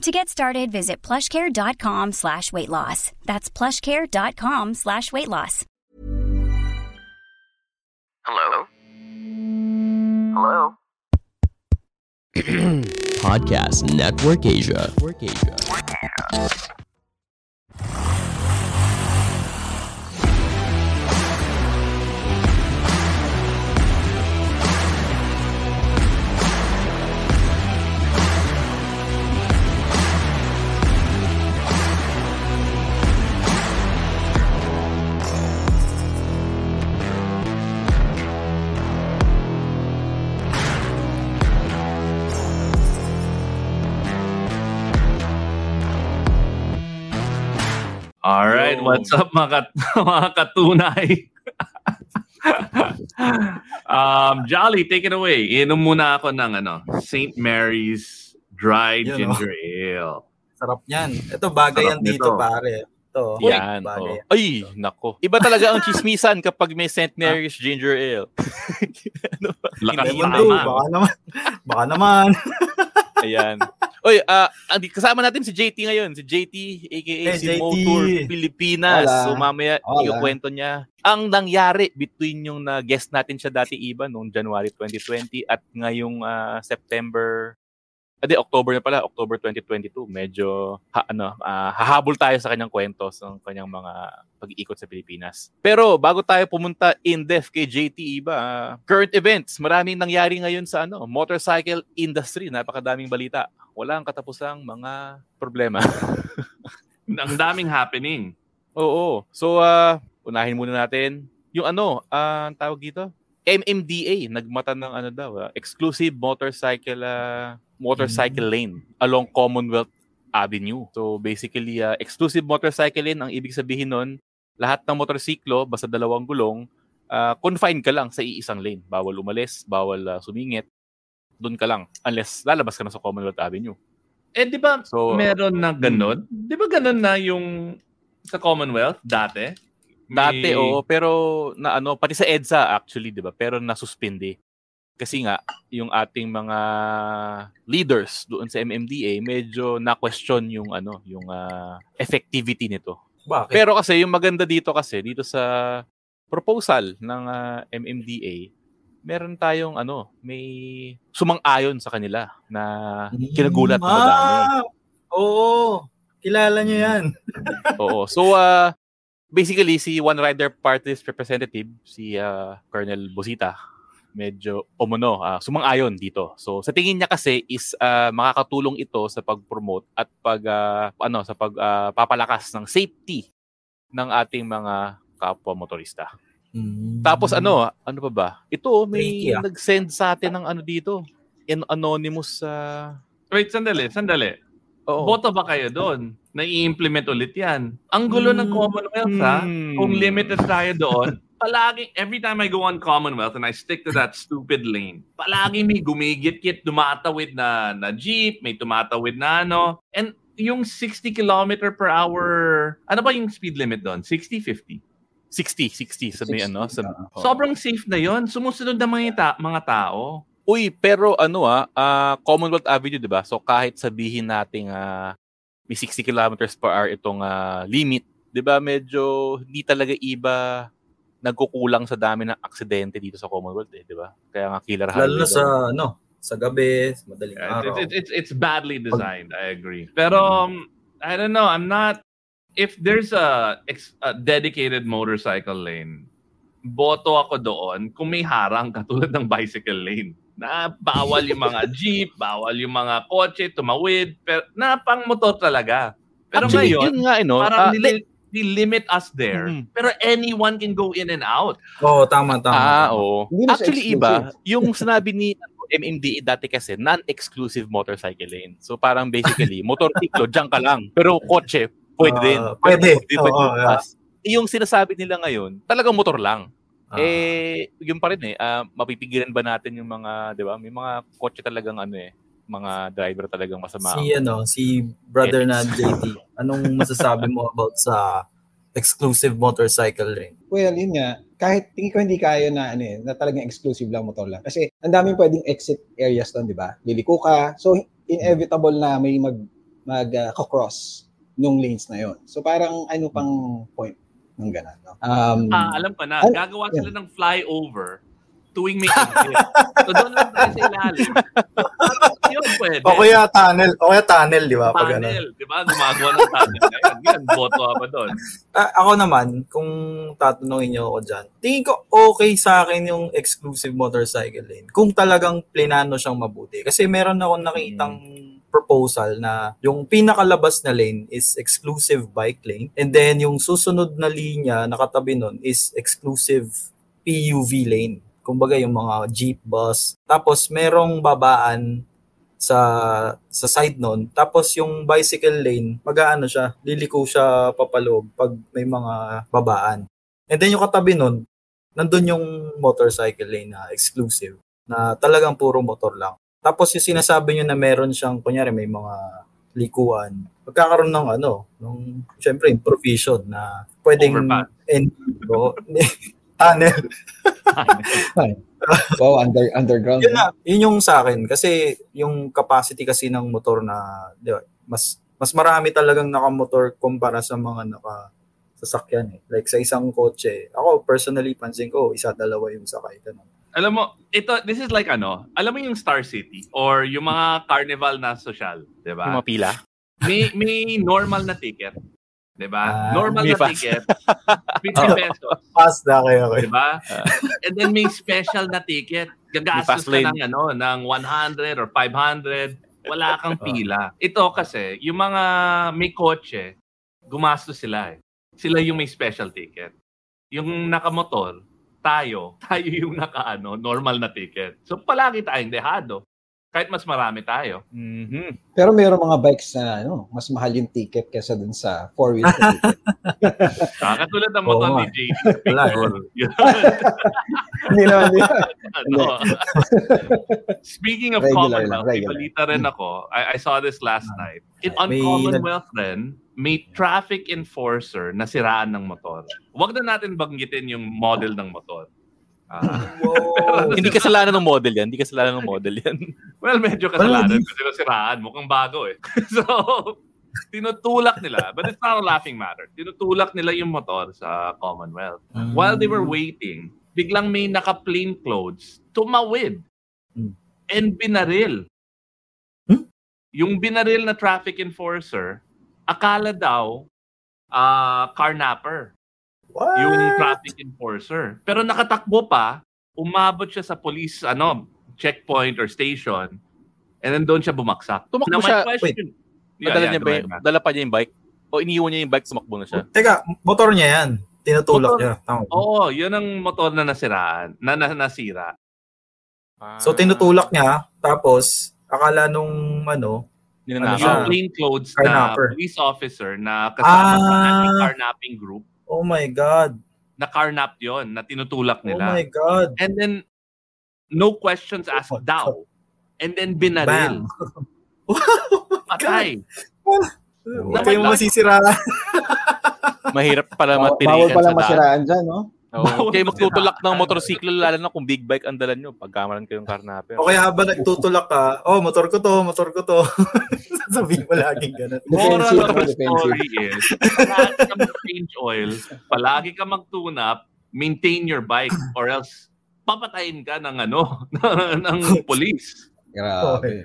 To get started, visit plushcare.com slash weight loss. That's plushcare.com slash weight loss. Hello? Hello? Podcast Network Asia. Network Asia. All right, Yo. what's up mga, kat- mga katunay? um, Jolly, take it away. Inom muna ako ng ano, St. Mary's Dry Yun, Ginger Ale. Sarap yan. Ito, bagay Sarap yan dito, nito. pare. Ito. Yan. bagay. Oh. Ay, nako. Iba talaga ang chismisan kapag may St. Mary's Ginger Ale. ano ba? Lakas brew, baka naman. Baka naman. Ayan. Oy, andi kasama natin si JT ngayon, si JT aka Hey, si JT. Motor Pilipinas. Hola. So mamaya Hola. iukwento niya ang nangyari between yung na guest natin siya dati iba noong January 2020 at ngayong ah, September Ade, October na pala, October 2022. Medyo ha, ano, ah, hahabol tayo sa kanyang kwento sa kanyang mga pag-iikot sa Pilipinas. Pero bago tayo pumunta in depth kay JT Iba, ah, current events, maraming nangyari ngayon sa ano, motorcycle industry, napakadaming balita. Walang katapusang mga problema. Ang daming happening. Oo. So, ah, unahin muna natin yung ano, ah, ang tawag dito? MMDA, nagmata ng ano daw, ah, exclusive motorcycle ah, motorcycle lane along Commonwealth Avenue. So basically, ah, exclusive motorcycle lane, ang ibig sabihin nun, lahat ng motorsiklo, basta dalawang gulong, ah, confined ka lang sa iisang lane. Bawal umalis, bawal ah, sumingit. Doon ka lang. Unless lalabas ka na sa Commonwealth Avenue. Eh, di ba So, meron na ganun? Di ba ganun na yung sa Commonwealth dati? Dati, May- oo. Pero, na ano, pati sa EDSA actually, di ba? Pero nasuspindi. Kasi nga, yung ating mga leaders doon sa MMDA, medyo na-question yung, ano, yung ah, effectivity nito. Bakit? Pero kasi, yung maganda dito kasi, dito sa proposal ng ah, MMDA, meron tayong, ano, may sumang-ayon sa kanila na kinagulat na madami. Ah, oo. Kilala nyo yan. Oo. So, uh, basically, si One Rider Party's representative, si uh, Colonel Bosita, medyo umuno, uh, sumang-ayon dito. So, sa tingin niya kasi is uh, makakatulong ito sa pag-promote at pag, uh, ano, sa pag uh, papalakas ng safety ng ating mga kapwa motorista. Tapos ano, ano pa ba? Ito, may Tricky, ah. nag-send sa atin ng ano dito. In anonymous sa... Wait, sandali, sandali. Oo. Boto ba kayo doon? Na i-implement ulit yan. Ang gulo ng Hmm. Commonwealth, ha? Hmm. Kung limited tayo doon, palagi, every time I go on Commonwealth and I stick to that stupid lane, palagi may gumigit-git, dumatawid na, na jeep, may tumatawid na ano. And yung 60 kilometer per hour, ano ba yung speed limit doon? 60, 50? 60, 60 sa may 60, ano. Sa, ah. Oo. Sobrang safe na yon Sumusunod na mga, ta- mga tao. Uy, pero ano ah, ah, Commonwealth Avenue, 'di ba? So kahit sabihin nating ah, may 60 kilometers per hour itong ah, limit, 'di ba? Medyo hindi talaga iba nagkukulang sa dami ng aksidente dito sa Commonwealth, eh, 'di ba? Kaya nga killer Lalo highway. na sa, ano, sa gabi, sa madaling Yeah, araw. it's, it's, it's, badly designed, I agree. Pero, um, I don't know, I'm not if there's a, a dedicated motorcycle lane, boto ako doon kung may harang katulad ng bicycle lane. Na bawal yung mga jeep, bawal yung mga kotse, tumawid, pero na pang motor talaga. Pero Actually, ngayon, yun nga, eh, no? parang Ah, nili- limit us there. Mhm. Pero anyone can go in and out. Oo, tama, tama. Ah, tama. oo. Siya Actually, iba, yung sinabi ni ano, MMDA dati kasi, non-exclusive motorcycle lane. So parang basically, motorsiklo, dyan ka lang. Pero kotse, pwede Ah, din. pwede. Pero pwede Oo, lumabas. Yung sinasabi nila ngayon, talagang motor lang. Ah. Eh, yun pa rin eh, ah, mapipigilan ba natin yung mga, di ba? May mga kotse talagang ano eh, mga driver talagang masama. Si ano, si brother na JT, anong masasabi mo about sa exclusive motorcycle ring? Well, yun nga, kahit tingin ko hindi kaya na ano eh, na talagang exclusive lang motor lang. Kasi ang daming pwedeng exit areas doon, di ba? Liliko ka. So inevitable na may mag mag uh, cross nung lanes na yon. So parang ano pang point ng ganun, no? Um, Ah, alam ko na, Ay, gagawa sila ng flyover tuwing may exit. so doon lang tayo sa ilalim. Yun pwede. O kaya tunnel, o kaya tunnel, di ba? Pag ano. Tunnel, di ba? Gumagawa ng tunnel na yun. Yan, boto pa doon. Ah, ako naman, kung tatanungin niyo ako dyan, tingin ko okay sa akin yung exclusive motorcycle lane. Kung talagang plinano siyang mabuti. Kasi meron akong nakitang proposal na yung pinakalabas na lane is exclusive bike lane and then yung susunod na linya nakatabi nun is exclusive PUV lane. Kumbaga yung mga jeep, bus. Tapos merong babaan sa sa side nun. Tapos yung bicycle lane, mag-aano siya, liliko siya papaloob pag may mga babaan. And then yung katabi nun, nandun yung motorcycle lane na exclusive, na talagang puro motor lang. Tapos yung sinasabi nyo na meron siyang, kunyari may mga likuan, magkakaroon ng ano, ng, syempre, provision na pwedeng Overpass. end, tunnel. wow, under, underground. yun na, yun yung sa akin kasi yung capacity kasi ng motor na di ba, mas mas marami talagang nakamotor kumpara sa mga naka sasakyan eh. Like sa isang kotse, ako personally pansin ko isa dalawa yung sakay ganun. Alam mo, ito, this is like ano, alam mo yung Star City or yung mga carnival na social, di Yung ba? mga pila. May, may normal na ticket. Di ba? Ah, normal na fast. ticket, 50 pesos. Pass na kayo Di ba? And then may special na ticket. Gagastos ka ng, ano, ng 100 or 500. Wala kang pila. Ito kasi, yung mga may kotse, gumastos sila eh. Sila yung may special ticket. Yung nakamotor, tayo, tayo yung naka ano, normal na ticket. So palagi tayong dehado. Kahit mas marami tayo. Mhm. Pero meron mga bikes na ano, mas mahal yung ticket kesa dun sa four-wheel ticket. Ah, katulad ng motor ni JD. Wala. Hindi naman, hindi ano. Speaking of Regular lang, Commonwealth, may regular. balita rin ako. I, I saw this last night. In, on May Commonwealth rin, may traffic enforcer na siraan ng motor. Huwag na natin banggitin yung model ng motor. Ah, Wow. Hindi kasalanan ng model yan. Hindi kasalanan ng model yan. well, medyo kasalanan kasi nasiraan. Mukhang bago eh. so, tinutulak nila. But it's not a laughing matter. Tinutulak nila yung motor sa Commonwealth. While they were waiting, biglang may naka-plain clothes, tumawid. Hmm. And binaril. Hmm? Yung binaril na traffic enforcer, akala daw ah carnapper What? yung traffic enforcer. Pero nakatakbo pa, umabot siya sa police ano checkpoint or station, and then doon siya bumaksak. Tumakbo Now, my siya- question- Yeah, Nadala yeah, niya ba, yung- dala pa niya yung bike? O iniwan niya yung bike, tumakbo na siya? Teka, motor niya yan. Tinutulak Motor. niya. Tama. Oo, yun ang motor na nasiraan, na, na nasira. So tinutulak niya, tapos akala nung ano, Ninanakaw. Yung Ah. plain clothes na police officer na kasama sa Ah. anti-carnapping group, oh my God. na carnap yon na tinutulak Oh nila. my God. And then, no questions asked Oh my daw. And then binaril. Bang. Patay. Huwag kayong masisiraan. Mahirap pala Bawal matirikan pala sa daan. masiraan dyan, no? Bawal Kaya magtutulak ng motorsiklo, lalo na kung big bike ang dala nyo. Pagkamaran kayong karnape. O kaya habang nagtutulak ka, oh, motor ko to, motor ko to. Sabihin mo laging ganun. Moral of the defensive. story is, palagi ka mag-change oil, palagi ka mag-tune-up, maintain your bike, or else papatayin ka ng ano, ng police. Grabe.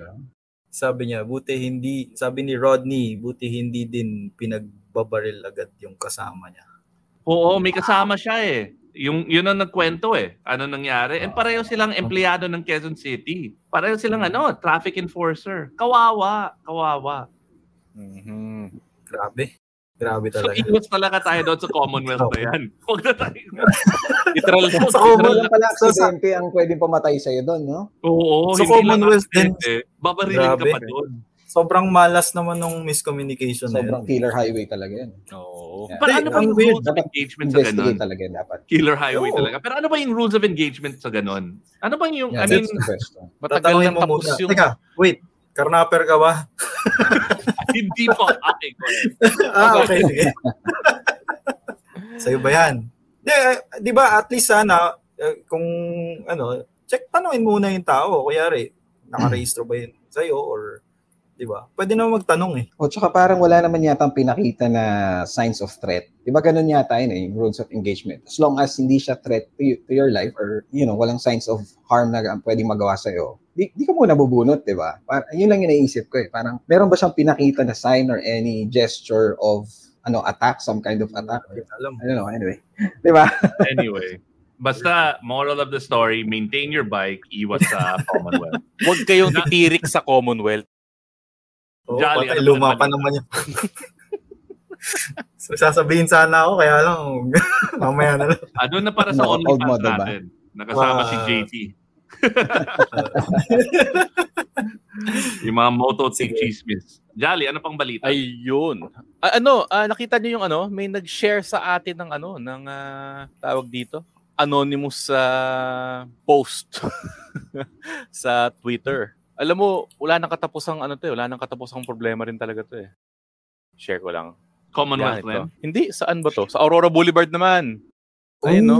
Sabi niya, buti hindi, sabi ni Rodney, buti hindi din pinag babaril agad yung kasama niya. Oo, may kasama siya eh. Yung yun ang nagkwento eh. Ano nangyari? And pareho silang empleyado ng Quezon City. Pareho silang ano, traffic enforcer. Kawawa, kawawa. Mhm. Grabe. Grabe So talaga. iwas talaga tayo doon sa Commonwealth na yan. Huwag na tayo. Literal. Sa Commonwealth, pala so, sa, aksidente ang pwedeng pamatay sa'yo doon, no? Oo, lang Commonwealth din. aksidente. Babarilin ka Grabe. pa doon. Sobrang malas naman nung miscommunication na Sobrang yun. killer highway talaga yun. Oo. Yeah. Pero ano ba yung weird. rules of Dapat engagement sa ganun? talaga yun dapat. Killer highway Oo. talaga. Pero ano ba yung rules of engagement sa ganun? Ano bang yung, Yeah, I mean. Matagal mo tapos muna. yung... Teka, wait. Karnaper ka ba? hindi po. Okay, go ahead. ah, okay. Sige. Sa'yo ba yan? Di, eh, di ba, at least sana, eh, kung ano, check, tanungin muna yung tao. Kuyari, nakarehistro ba yun sa'yo or, di ba? Pwede naman magtanong eh. O tsaka parang wala naman yata pinakita na signs of threat. Di ba ganun yata yun eh, yung rules of engagement. As long as hindi siya threat to, you- to your life or, you know, walang signs of harm na pwedeng magawa sa'yo, di, di ka muna bubunot, di ba? Par- yun lang yung naisip ko eh. Parang meron ba siyang pinakita na sign or any gesture of ano attack, some kind of attack? Hindi alam. I don't know, anyway. Di ba? Anyway. Basta, moral of the story, maintain your bike, iwas sa Commonwealth. Huwag kayong titirik sa Commonwealth. Oh, Jolly, patay, ano luma pa naman yun. so, sasabihin sana ako, kaya lang, mamaya na lang. Ah, doon na para sa No, OnlyFans model ba? natin. Nakasama Ah. si JT. yung mga moto Sige. chismis. Jolly, ano pang balita? Ayun. Ah, ano, ah, nakita niyo yung ano, may nag-share sa atin ng ano, ng ah, tawag dito, anonymous sa post sa Twitter. Alam mo, wala nang katapusang ano to, eh, wala nang katapusang problema rin talaga to eh. Share ko lang. Commonwealth ito. Hindi, saan ba to? Sa Aurora Boulevard naman. Ayun, no?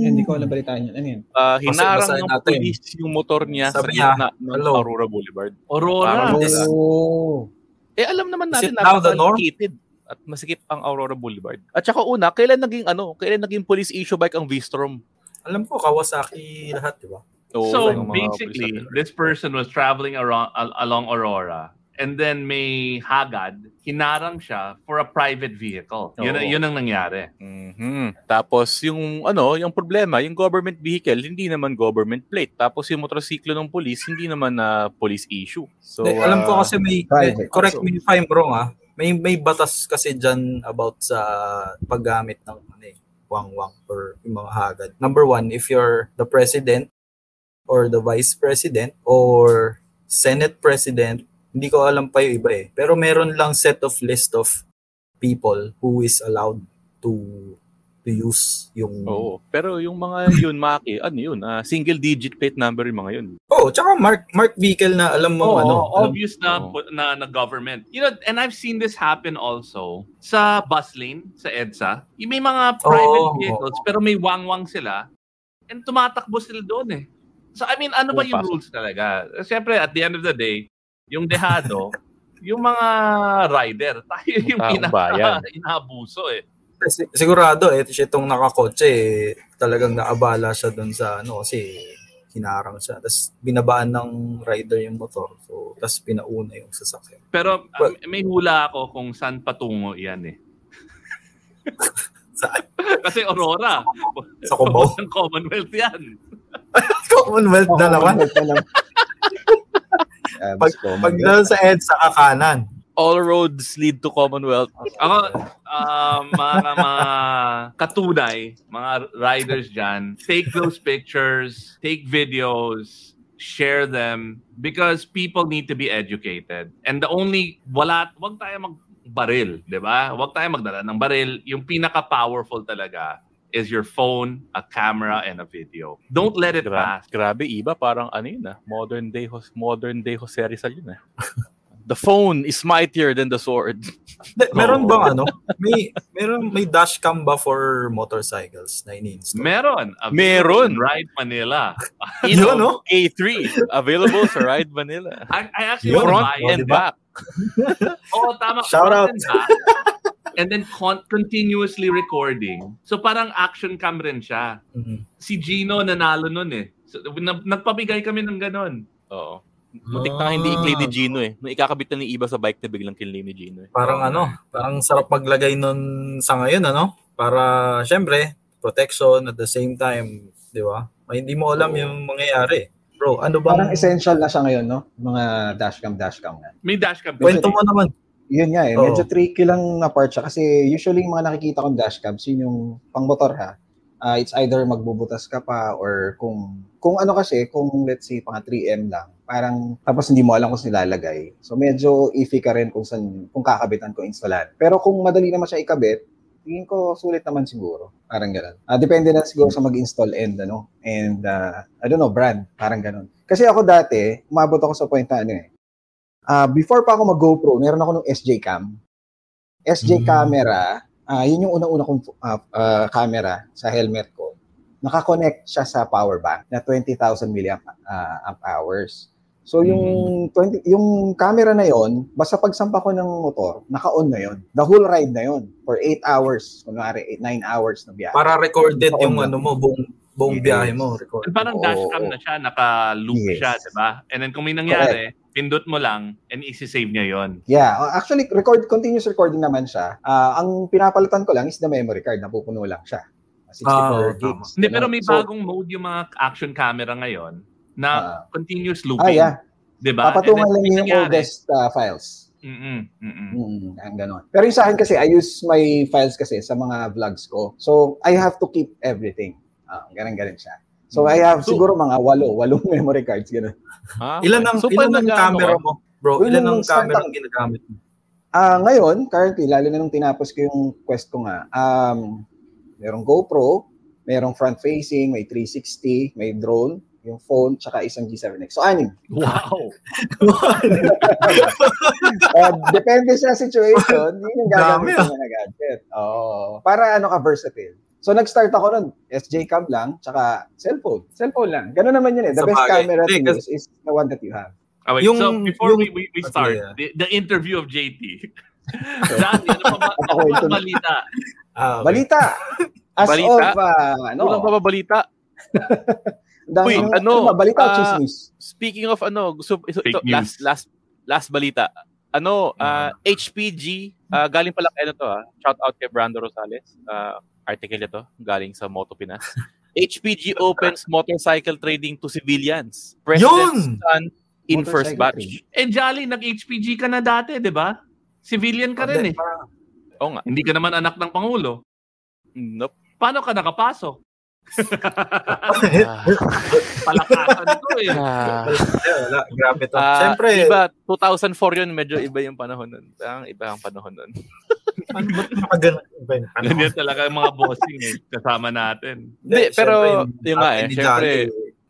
Hindi ko alam balitaan yun. Ano yun? Ah, hinarang basahin ng natin. police yung motor niya Sabi sa gitna ng hello. Aurora Boulevard. Aurora. Parang- Oh. Eh alam naman natin norm? napaka-located at masikip ang Aurora Boulevard. At saka una, kailan naging ano, kailan naging police issue bike ang V-Strom? Alam ko, Kawasaki lahat, di ba? Oo, so basically, this person was traveling around al- along Aurora and then may hagad, hinarang siya for a private vehicle. Yun, Oo. yun ang nangyari. Mhm. Tapos yung ano, yung problema, yung government vehicle hindi naman government plate. Tapos yung motorsiklo ng police hindi naman na police issue. So Eh, alam ko ah, kasi may, private. correct So- me if I'm wrong ah. May may batas kasi diyan about sa paggamit ng ano eh, wang-wang or yung mga hagad. Number one, if you're the president or the vice president or senate president, hindi ko alam pa yung iba eh. Pero meron lang set of list of people who is allowed to to use yung Oo. Pero yung mga yun, Maki, ano yun, ah, single digit plate number yung mga yun. Oh, tsaka mark mark vehicle na alam mo Oo, ano. alam- obvious na, Oo. na na government. You know, and I've seen this happen also sa bus lane, sa EDSA. Yung May mga private Oo. vehicles, pero may wang-wang sila. And tumatakbo sila doon eh. So, I mean, ano ba yung rules talaga? Siyempre, at the end of the day, yung dehado, yung mga rider, tayo yung pinaka bayan. inabuso eh. Si- sigurado eh siya itong nakakotse eh, talagang naabala siya doon sa ano kasi hinarang siya tapos binabaan ng rider yung motor so tapos pinauna yung sasakyan Pero um, Well- may hula ako kung saan patungo yan eh. Saan? Kasi Aurora. Sa Cubao? ng Commonwealth yan. Commonwealth Commonwealth na naman. Ah, pag, pag dahil sa EDSA ka kanan All roads lead to Commonwealth. Ako, um, mga, mga katunay, mga riders dyan, take those pictures, take videos, share them, because people need to be educated. And the only, wala, wag tayo magbaril, di ba? Wag tayo magdala ng baril. Yung pinaka-powerful talaga is your phone, a camera, and a video. Don't let it Gra- pass. grabe, iba parang ano yun ah, modern day modern day Jose Rizal yun ah. The phone is mightier than the sword. De, meron bang ano may meron may dashcam ba for motorcycles na ini-install Meron. Meron. Ride Manila. You Yun, know, K3 available sa Ride Manila. I, I actually Yun, want to buy oh, it. and diba? back. Oo, tama. Shout Front out. and back. And then con- continuously recording. So parang action cam rin siya. Mhm. Si Gino nanalo nun eh. So, na- nagpabigay kami ng ganon. Oo. Muntik na hindi i-claim ni Gino eh. Nung ikakabit na ni Iba sa bike na biglang kinlaim ni Gino eh. Parang ano, parang sarap maglagay nun sa ngayon, ano? Para, syempre, protection at the same time, di ba? May hindi mo alam yung mangyayari. Bro, ano bang... Parang essential na siya ngayon, no? Mga dashcam, dashcam na. May dashcam. Kwento mo naman. Yun nga eh, Oo. medyo tricky lang na part siya kasi usually yung mga nakikita kong dashcams, yun yung pang motor ha. Ah, it's either magbubutas ka pa or kung kung ano kasi, kung let's say pang 3M lang, parang tapos hindi mo alam kung nilalagay. So medyo iffy ka rin kung saan kung kakabitan ko instalan. Pero kung madali naman siya ikabit, tingin ko sulit naman siguro. Parang gano'n. Ah, depende na siguro sa mag-install end, ano? And, ah, I don't know, brand. Parang gano'n. Kasi ako dati, umabot ako sa point na ano eh. Ah, before pa ako mag-GoPro, meron ako ng SJ Cam. SJ Mm. camera, ah yun yung unang-una kong ah, ah, camera sa helmet ko. Nakakonect siya sa power bank na 20,000 milliamp ah, amp hours. So yung 20 yung camera na yon, basta pagsampa ko ng motor, naka-on na yon. The whole ride na yon for 8 hours, kunwari 9 hours na biyahe. Para recorded yung ano mo, buong, buong Yes. biyahe mo. Record. Parang Oo. dashcam na siya, naka-loop Yes. siya, di ba? And then kung may nangyari, pindot mo lang and isi-save niya yon. Yeah, uh, actually record continuous recording naman siya. Ah, ang pinapalitan ko lang is the memory card, napupuno lang siya. 64 Ah, oo, gigs. Hindi, pero may So, bagong mode yung mga action camera ngayon na Ah. continuous Ah, looping. yeah. Di ba? Papatungan lang yung nangyari. oldest ah, files. Mm-mm, mm-mm. Mm, ang ganon. Pero yung sa akin kasi, I use my files kasi sa mga vlogs ko. So, I have to keep everything. Ah, ganun-ganun siya. So, I have So- siguro mga walo, walong memory cards, gano'n. Ah, Ilan ang, So, ilan ang camera ano mo? Bro, Yung ilan ang camera ang ginagamit mo? Ah, ngayon, currently, lalo na nung tinapos ko yung quest ko nga, um, merong GoPro, merong front-facing, may 360, may drone, yung phone, tsaka isang G7X. So, anim. Wow! Uh, depende sa situation, yun yung gagamit ko na gadget. Oo. Para ano ka, versatile. So, nag-start ako nun, SJ cam lang, tsaka cellphone. Cellphone lang. Ganun naman yun eh. The Sa best bagay. camera to use is the one that you have. Ah, wait, Yung- so before yung- we, we, start, yeah. the, the interview of JT. Dati, ano pa ba, ano pa ba balita? Ah, okay. Balita! As Balita? of, uh, ano, Walang papabalita. dami Uy, yung- ano, ba, balita o ah, chismis? Speaking of ano, gusto ito, ito last last last balita. Ano, ah, HPG, ah, galing pala kay ano to ah. Shout out kay Brando Rosales. Ah, article ito galing sa Moto Pinas. HPG opens motorcycle trading to civilians. President's Yun! son in first batch. Eh, Jolly, nag-HPG ka na dati, di ba? Civilian ka rin eh. Oo nga. Hindi ka naman anak ng Pangulo. Nope. Paano ka nakapasok? Palakasan ito eh. ah. Wala, grabe to. Ah, Siyempre, iba 2004 yun, medyo iba yung panahon nun. Ang iba ang panahon nun. ano ba't nakaganon? Iba yung ano? Ganyan talaga yung mga bossing eh. Kasama natin. Hindi, pero yung nga eh, siyempre,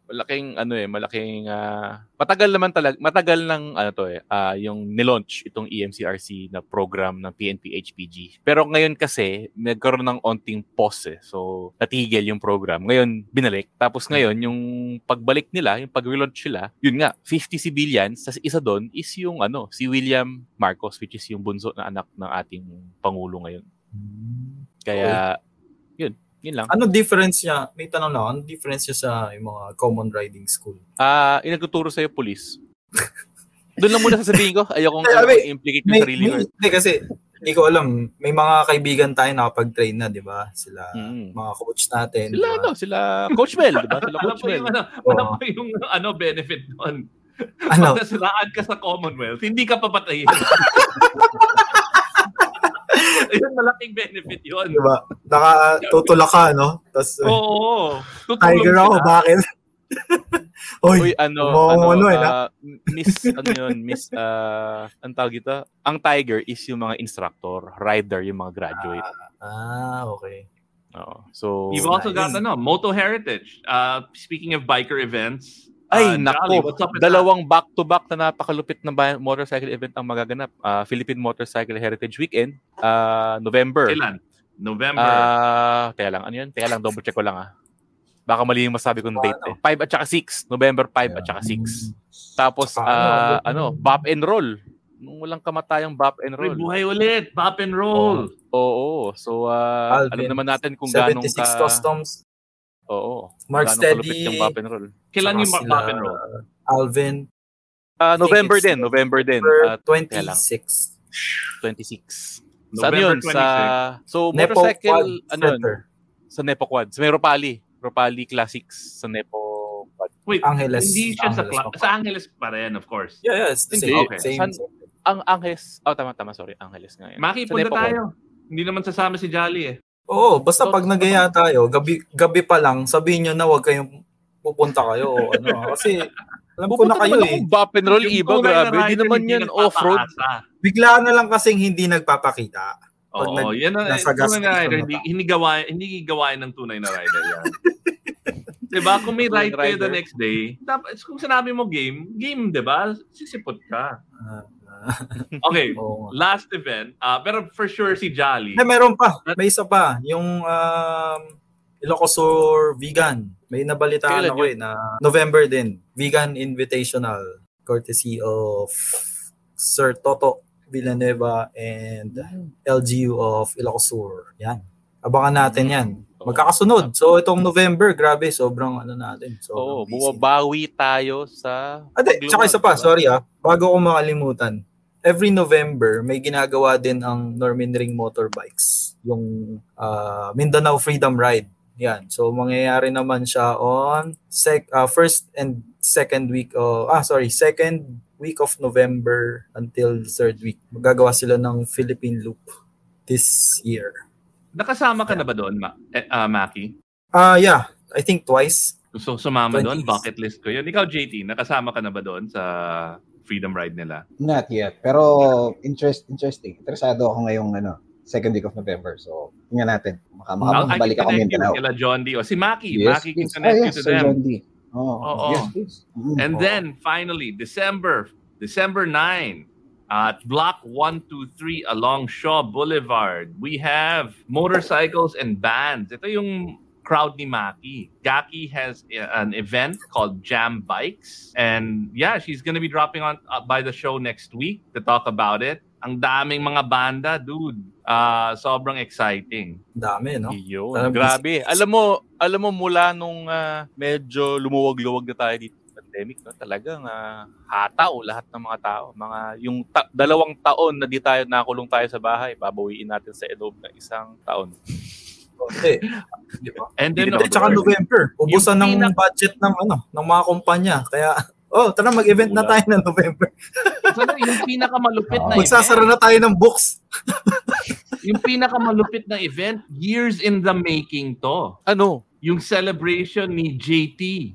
malaking ano eh, malaking ah, matagal naman talaga, matagal ng ano to eh, ah, yung nilaunch itong EMCRC na program ng PNP HPG. Pero ngayon kasi nagkaroon ng onting pause eh. So natigil yung program. Ngayon binalik. Tapos ngayon yung pagbalik nila, yung pag-relaunch nila, yun nga 50 civilians, tas isa doon is yung ano, si William Marcos which is yung bunso na anak ng ating pangulo ngayon. Kaya yun, yun lang. Ano difference niya? May tanong lang, ano difference niya sa yung mga common riding school? Ah, inagtuturo sa'yo police. Doon lang muna sasabihin ko. Ayokong Ay, ayokong wait. implicate yung sarili ko. hindi kasi, hindi ko alam, may mga kaibigan tayo nakapag-train na, di ba? Sila, Mm. mga coach natin. Sila di ba? ano, sila Coach Mel, di ba? Sila Alam Coach po Mel. yung, ano, alam po yung ano, benefit doon. Ano? Pag nasiraan ka sa Commonwealth, hindi ka papatayin. Yun, malaking benefit yun. Di ba? Nakatutulak ka, no? Tapos, Oo. Tutulong tiger ako, bakit? Uy, Uy, ano, Mo- ano, ano eh, ah, Miss, ano yun, Miss, uh, ang tawag ito, ang Tiger is yung mga instructor, rider yung mga graduate. ah, okay. Oo. So, You've also got ano, Moto Heritage. Uh, speaking of biker events, ay, uh, Jolly, nako, what's up with dalawang back-to-back na napakalupit na motorcycle event ang magaganap. Ah, Philippine Motorcycle Heritage Weekend, ah, November. Kailan? November. Ah, kaya lang, ano yun? Kaya lang, double check ko lang ah. Baka mali yung masabi kong date eh. 5 at saka 6. November 5 at saka 6. Tapos, ah, ano, bop and roll. Nung walang kamatayang bop and roll. buhay ulit. Bop and roll. Oo. So, ah, Alvin, alam naman natin kung gano'ng 76 ka... customs. Oo. Mark Gano'ng Steady. yung and roll. Kailan yung sila, bop and roll? Alvin. Ah, think November din, November din. Lang. 26. 26. Saan November yun? Sa, so, Nepo motorcycle, Quad ano yun? Sa Nepo Quad. Sa may Ropali. Ropali Classics sa Nepo Quad. Wait, Angeles. hindi siya sa, Angeles cla- pa. sa Angeles pa rin, of course. Yeah, yeah, it's the Hindi. same. Okay. same. San- Ang Angeles, oh tama tama sorry, Angeles nga yun. Maki, Sa punta Quad. tayo. Hindi naman sasama si Jolly eh. Oo, basta pag nagaya tayo, gabi gabi pa lang, sabihin nyo na wag kayong pupunta kayo o ano. Kasi alam ko na kayo eh. bop and roll, iba, grabe. Hindi naman yan off-road. Bigla na lang kasing hindi nagpapakita. Pag Oo, nag- yan ang nasa gas na rider. na Hindi, hindi, gawain, hindi gawain ng tunay na rider yan. diba? Kung may ride kayo the next day, dapat, kung sinabi mo game, game, diba? Sisipot ka. Ah, Okay, oo last event. ah pero for sure si Jolly. Eh, meron pa. May isa pa. Yung um, Ilocosur Vegan. May nabalitaan Kailan ako eh na November din. Vegan Invitational. Courtesy of Sir Toto Villanueva and LGU of Ilocosur. Yan. Abangan natin yan. Magkakasunod. So itong November, grabe, sobrang ano natin. Oo, Sobrang busy. bumabawi tayo sa Ah, di, tsaka isa pa, diba? sorry ah. Bago ko makalimutan. Every November, may ginagawa din ang Norman Ring Motorbikes. Yung ah, Mindanao Freedom Ride. Yan. So, mangyayari naman siya on sec, ah, first and second week of, ah, sorry, second week of November until third week. Magagawa sila ng Philippine Loop this year. Nakasama ka na ba doon, Ma- eh, ah, Maki? Ah, yeah. I think twice. So, sumama doon, 20s. bucket list ko yun. Ikaw, JT, nakasama ka na ba doon sa Freedom Ride nila? Not yet. Pero interest, interesting. Interesado ako ngayong ano, second week of November. So, tingnan natin. Maka, maka, I makabalik can ako connect you Mindanao. kila John D. O si Maki. Yes, Maki can connect Oh, you yes, to Sir them. John D. Oh, Oo. Yes, please. Mm. And then, finally, December, December 9, at Block 123 along Shaw Boulevard, we have motorcycles and bands. Ito yung crowd ni Maki. Gaki has uh, an event called Jam Bikes. And yeah, she's gonna be dropping on uh, by the show next week to talk about it. Ang daming mga banda, dude. Ah, sobrang exciting. Dami, no? Yun, Parang grabe. Alam mo, alam mo mula nung ah, medyo lumuwag-luwag na tayo dito sa pandemic, no, talagang ah, hataw lahat ng mga tao. Mga yung ta- dalawang taon na di tayo nakulong tayo sa bahay, babawiin natin sa loob ng isang taon. Hindi. Di ba? And then, Hindi, tsaka November. Ubusan ng pinak- budget ng ano, ng mga kumpanya. Kaya, oh, tara mag-event na tayo ng November. Sana yung pinakamalupit na Magsasara event, na tayo ng books. yung pinakamalupit na event, years in the making to. Ano? Yung celebration ni JT.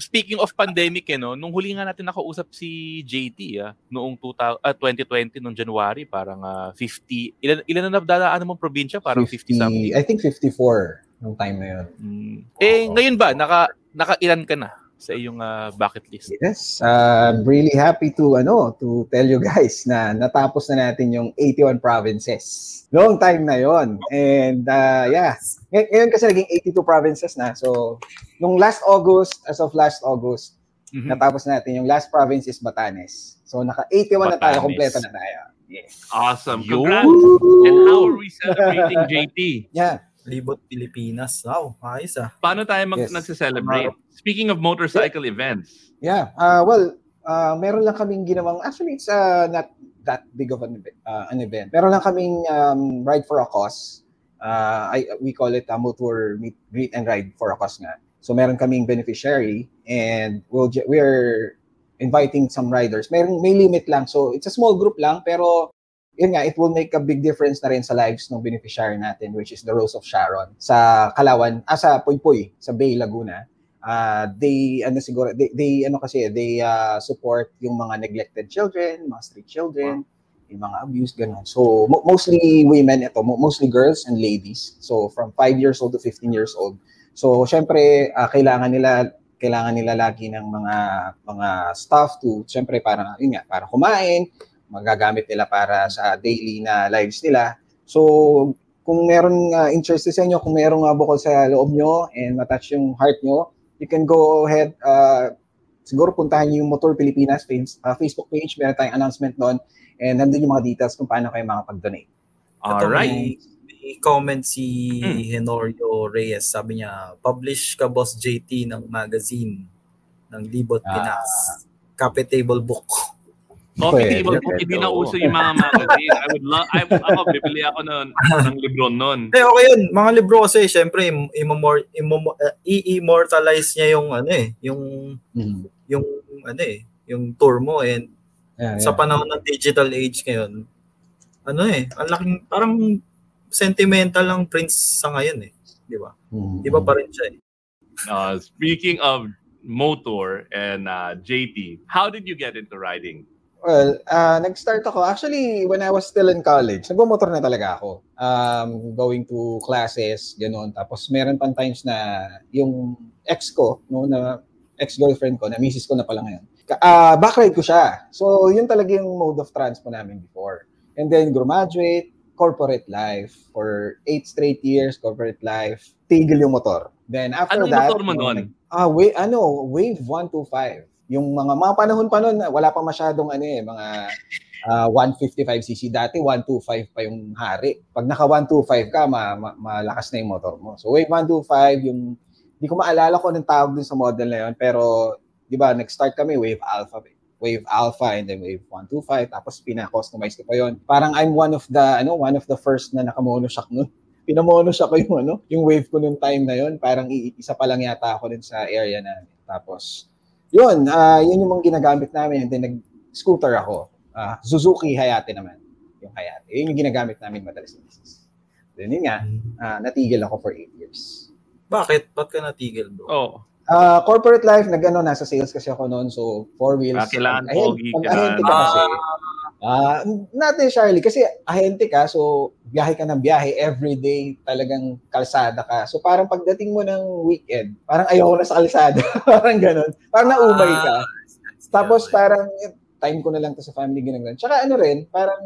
Speaking of pandemic, eh, no, nung huli nga natin nakausap si JT, ah, noong 2000, ah, 2020, noong January, parang ah, 50, ilan, ilan na nabdadaan mong probinsya? Parang 50, something. I think 54 nung time na yun. Mm. Eh, ngayon ba, naka, nakailan ka na sa iyong ah, bucket list? Yes, uh, I'm really happy to ano to tell you guys na natapos na natin yung 81 provinces. Long time na yon. And uh, yeah, Ngay- ngayon kasi naging 82 provinces na. So, nung last August, as of last August, Mhm. natapos na natin yung last province is Batanes. So, naka 81 na tayo, Batanes. kompleto na tayo. Yes. Awesome. Congrats. And how are we celebrating JT? Yeah. Libot Pilipinas. Wow, ayos ah. Paano tayo mag Yes. nagse-celebrate? Speaking of motorcycle events, Yeah. Uh, well, uh, meron lang kaming ginawang, actually, it's uh, not that big of an, event- uh, an event. Meron lang kaming um, ride for a cause. Uh, I, we call it a motor meet, greet and ride for a cause nga. So meron kaming beneficiary and we'll, we're inviting some riders. Meron, may limit lang. So it's a small group lang pero yun nga, it will make a big difference na rin sa lives ng beneficiary natin which is the Rose of Sharon sa Kalawan, ah, sa Puypuy, sa Bay, Laguna uh, they ano siguro they, they ano kasi they uh, support yung mga neglected children, mga street children, yung mga abused ganun. So mo- mostly women ito, mo- mostly girls and ladies. So from 5 years old to 15 years old. So syempre uh, kailangan nila kailangan nila lagi ng mga mga stuff to syempre para yun nga para kumain magagamit nila para sa daily na lives nila so kung meron uh, interest sa inyo kung meron uh, bukol sa loob nyo and matouch yung heart nyo you can go ahead uh, siguro puntahan niyo yung Motor Pilipinas uh, Facebook page meron tayong announcement doon and nandun yung mga details kung paano kayo makapag-donate All right. May comment si Hmm. Henorio Reyes. Sabi niya, publish ka Boss JT ng magazine ng Libot Ah. Pinas. Cafe Table Book. Coffee Pwede, pwede, hindi na uso yung mga magazine. I would love, I, ako, bibili ako nun, ng libro nun. Eh, okay yun. Mga libro kasi, syempre, uh, i-immortalize niya yung, ano eh, yung, Mhm. yung, ano eh, yung tour mo. And Yeah, sa yeah. panahon ng digital age ngayon, ano eh, ang laking, parang sentimental lang prints sa ngayon eh. Di ba? Mhm. Iba pa rin siya eh. Uh, speaking of motor and uh, JT, how did you get into riding? Well, uh, nag-start ako. Actually, when I was still in college, nagmumotor na talaga ako. Um, going to classes, gano'n. Tapos meron pang times na yung ex ko, no, na ex-girlfriend ko, na misis ko na pala ngayon, ka- ah backride ko siya. So, yun talaga yung mode of transport namin before. And then, graduate, corporate life. For eight straight years, corporate life, tigil yung motor. Then, after Anong that, motor mo no, nun? nag- Ah, wave, ano, Wave 125. Yung mga mga panahon pa noon, wala pa masyadong ano eh, mga ah, 155cc dati, 125 pa yung hari. Pag naka 125 ka, ma, ma- malakas na yung motor mo. So Wave 125, yung hindi ko maalala kung anong tawag din sa model na yun, pero 'di ba, nag-start kami Wave Alpha. Wave Alpha and then Wave 125 tapos pina-customize ko pa yon. Parang I'm one of the ano, one of the first na naka-mono shock noon pinamono siya ko yung ano, yung wave ko nung time na yon, parang i- isa pa lang yata ako din sa area namin. Tapos yun, ah yun yung mga ginagamit namin and then nag-scooter ako. Ah, Suzuki Hayate naman. Yung Hayate. Yun yung ginagamit namin madalas ng business. Then yun nga, ah, natigil ako for 8 years. Bakit? Ba't ka natigil, bro? Oh, Ah, corporate life, nag-ano, nasa sales kasi ako noon. So, four wheels. Ah, kailangan pogi ka. ahente ka kasi. Ah, not necessarily kasi ahente ka so biyahe ka ng biyahe every day talagang kalsada ka. So parang pagdating mo ng weekend, parang ayoko na sa kalsada. parang ganun. Parang naumay ka. Tapos parang eh, time ko na lang to sa family ganun ganun. Tsaka ano rin, parang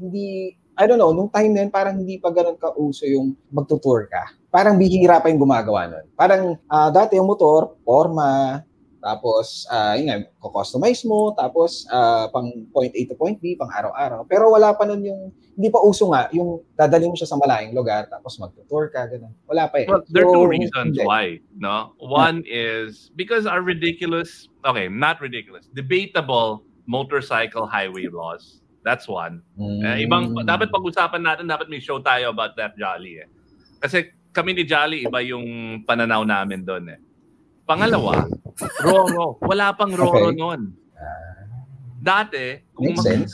hindi I don't know, nung time na yun, parang hindi pa ganun ka-uso yung magtutour ka. Parang bihira pa yung gumagawa nun. Parang ah, dati yung motor, forma, tapos, ah yun nga, kustomize mo, tapos ah, pang point A to point B, pang araw-araw. Pero wala pa nun yung, hindi pa uso nga, yung dadalhin mo siya sa malayong lugar, tapos magtutour ka, ganun. Wala pa eh. Well, there are So, two reasons hindi. why. No, one is because our ridiculous, okay, not ridiculous, debatable motorcycle highway laws. That's one. Eh, ibang Mm. dapat pag-usapan natin, dapat may show tayo about that Jolly eh. Kasi kami ni Jolly iba yung pananaw namin doon eh. Pangalawa, Roro. Wala pang Roro Okay. noon. Dati, kung, Makes sense.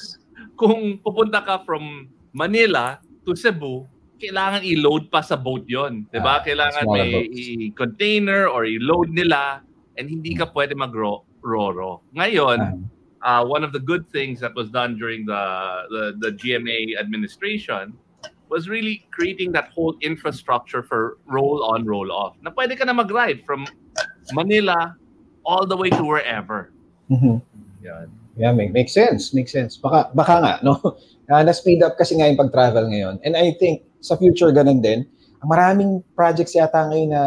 kung pupunta ka from Manila to Cebu, kailangan i-load pa sa boat yon, 'di ba? Ah, kailangan may i-container or i-load nila and hindi ka pwede mag-roro. Ngayon, uh, one of the good things that was done during the, the the GMA administration was really creating that whole infrastructure for roll on roll off. Na pwede ka na mag-ride from Manila all the way to wherever. Mhm. Yan. Yeah, make, makes sense. Makes sense. Baka, baka nga, no? Ah, na-speed up kasi nga yung pag-travel ngayon. And I think sa future ganun din. Maraming projects yata ngayon na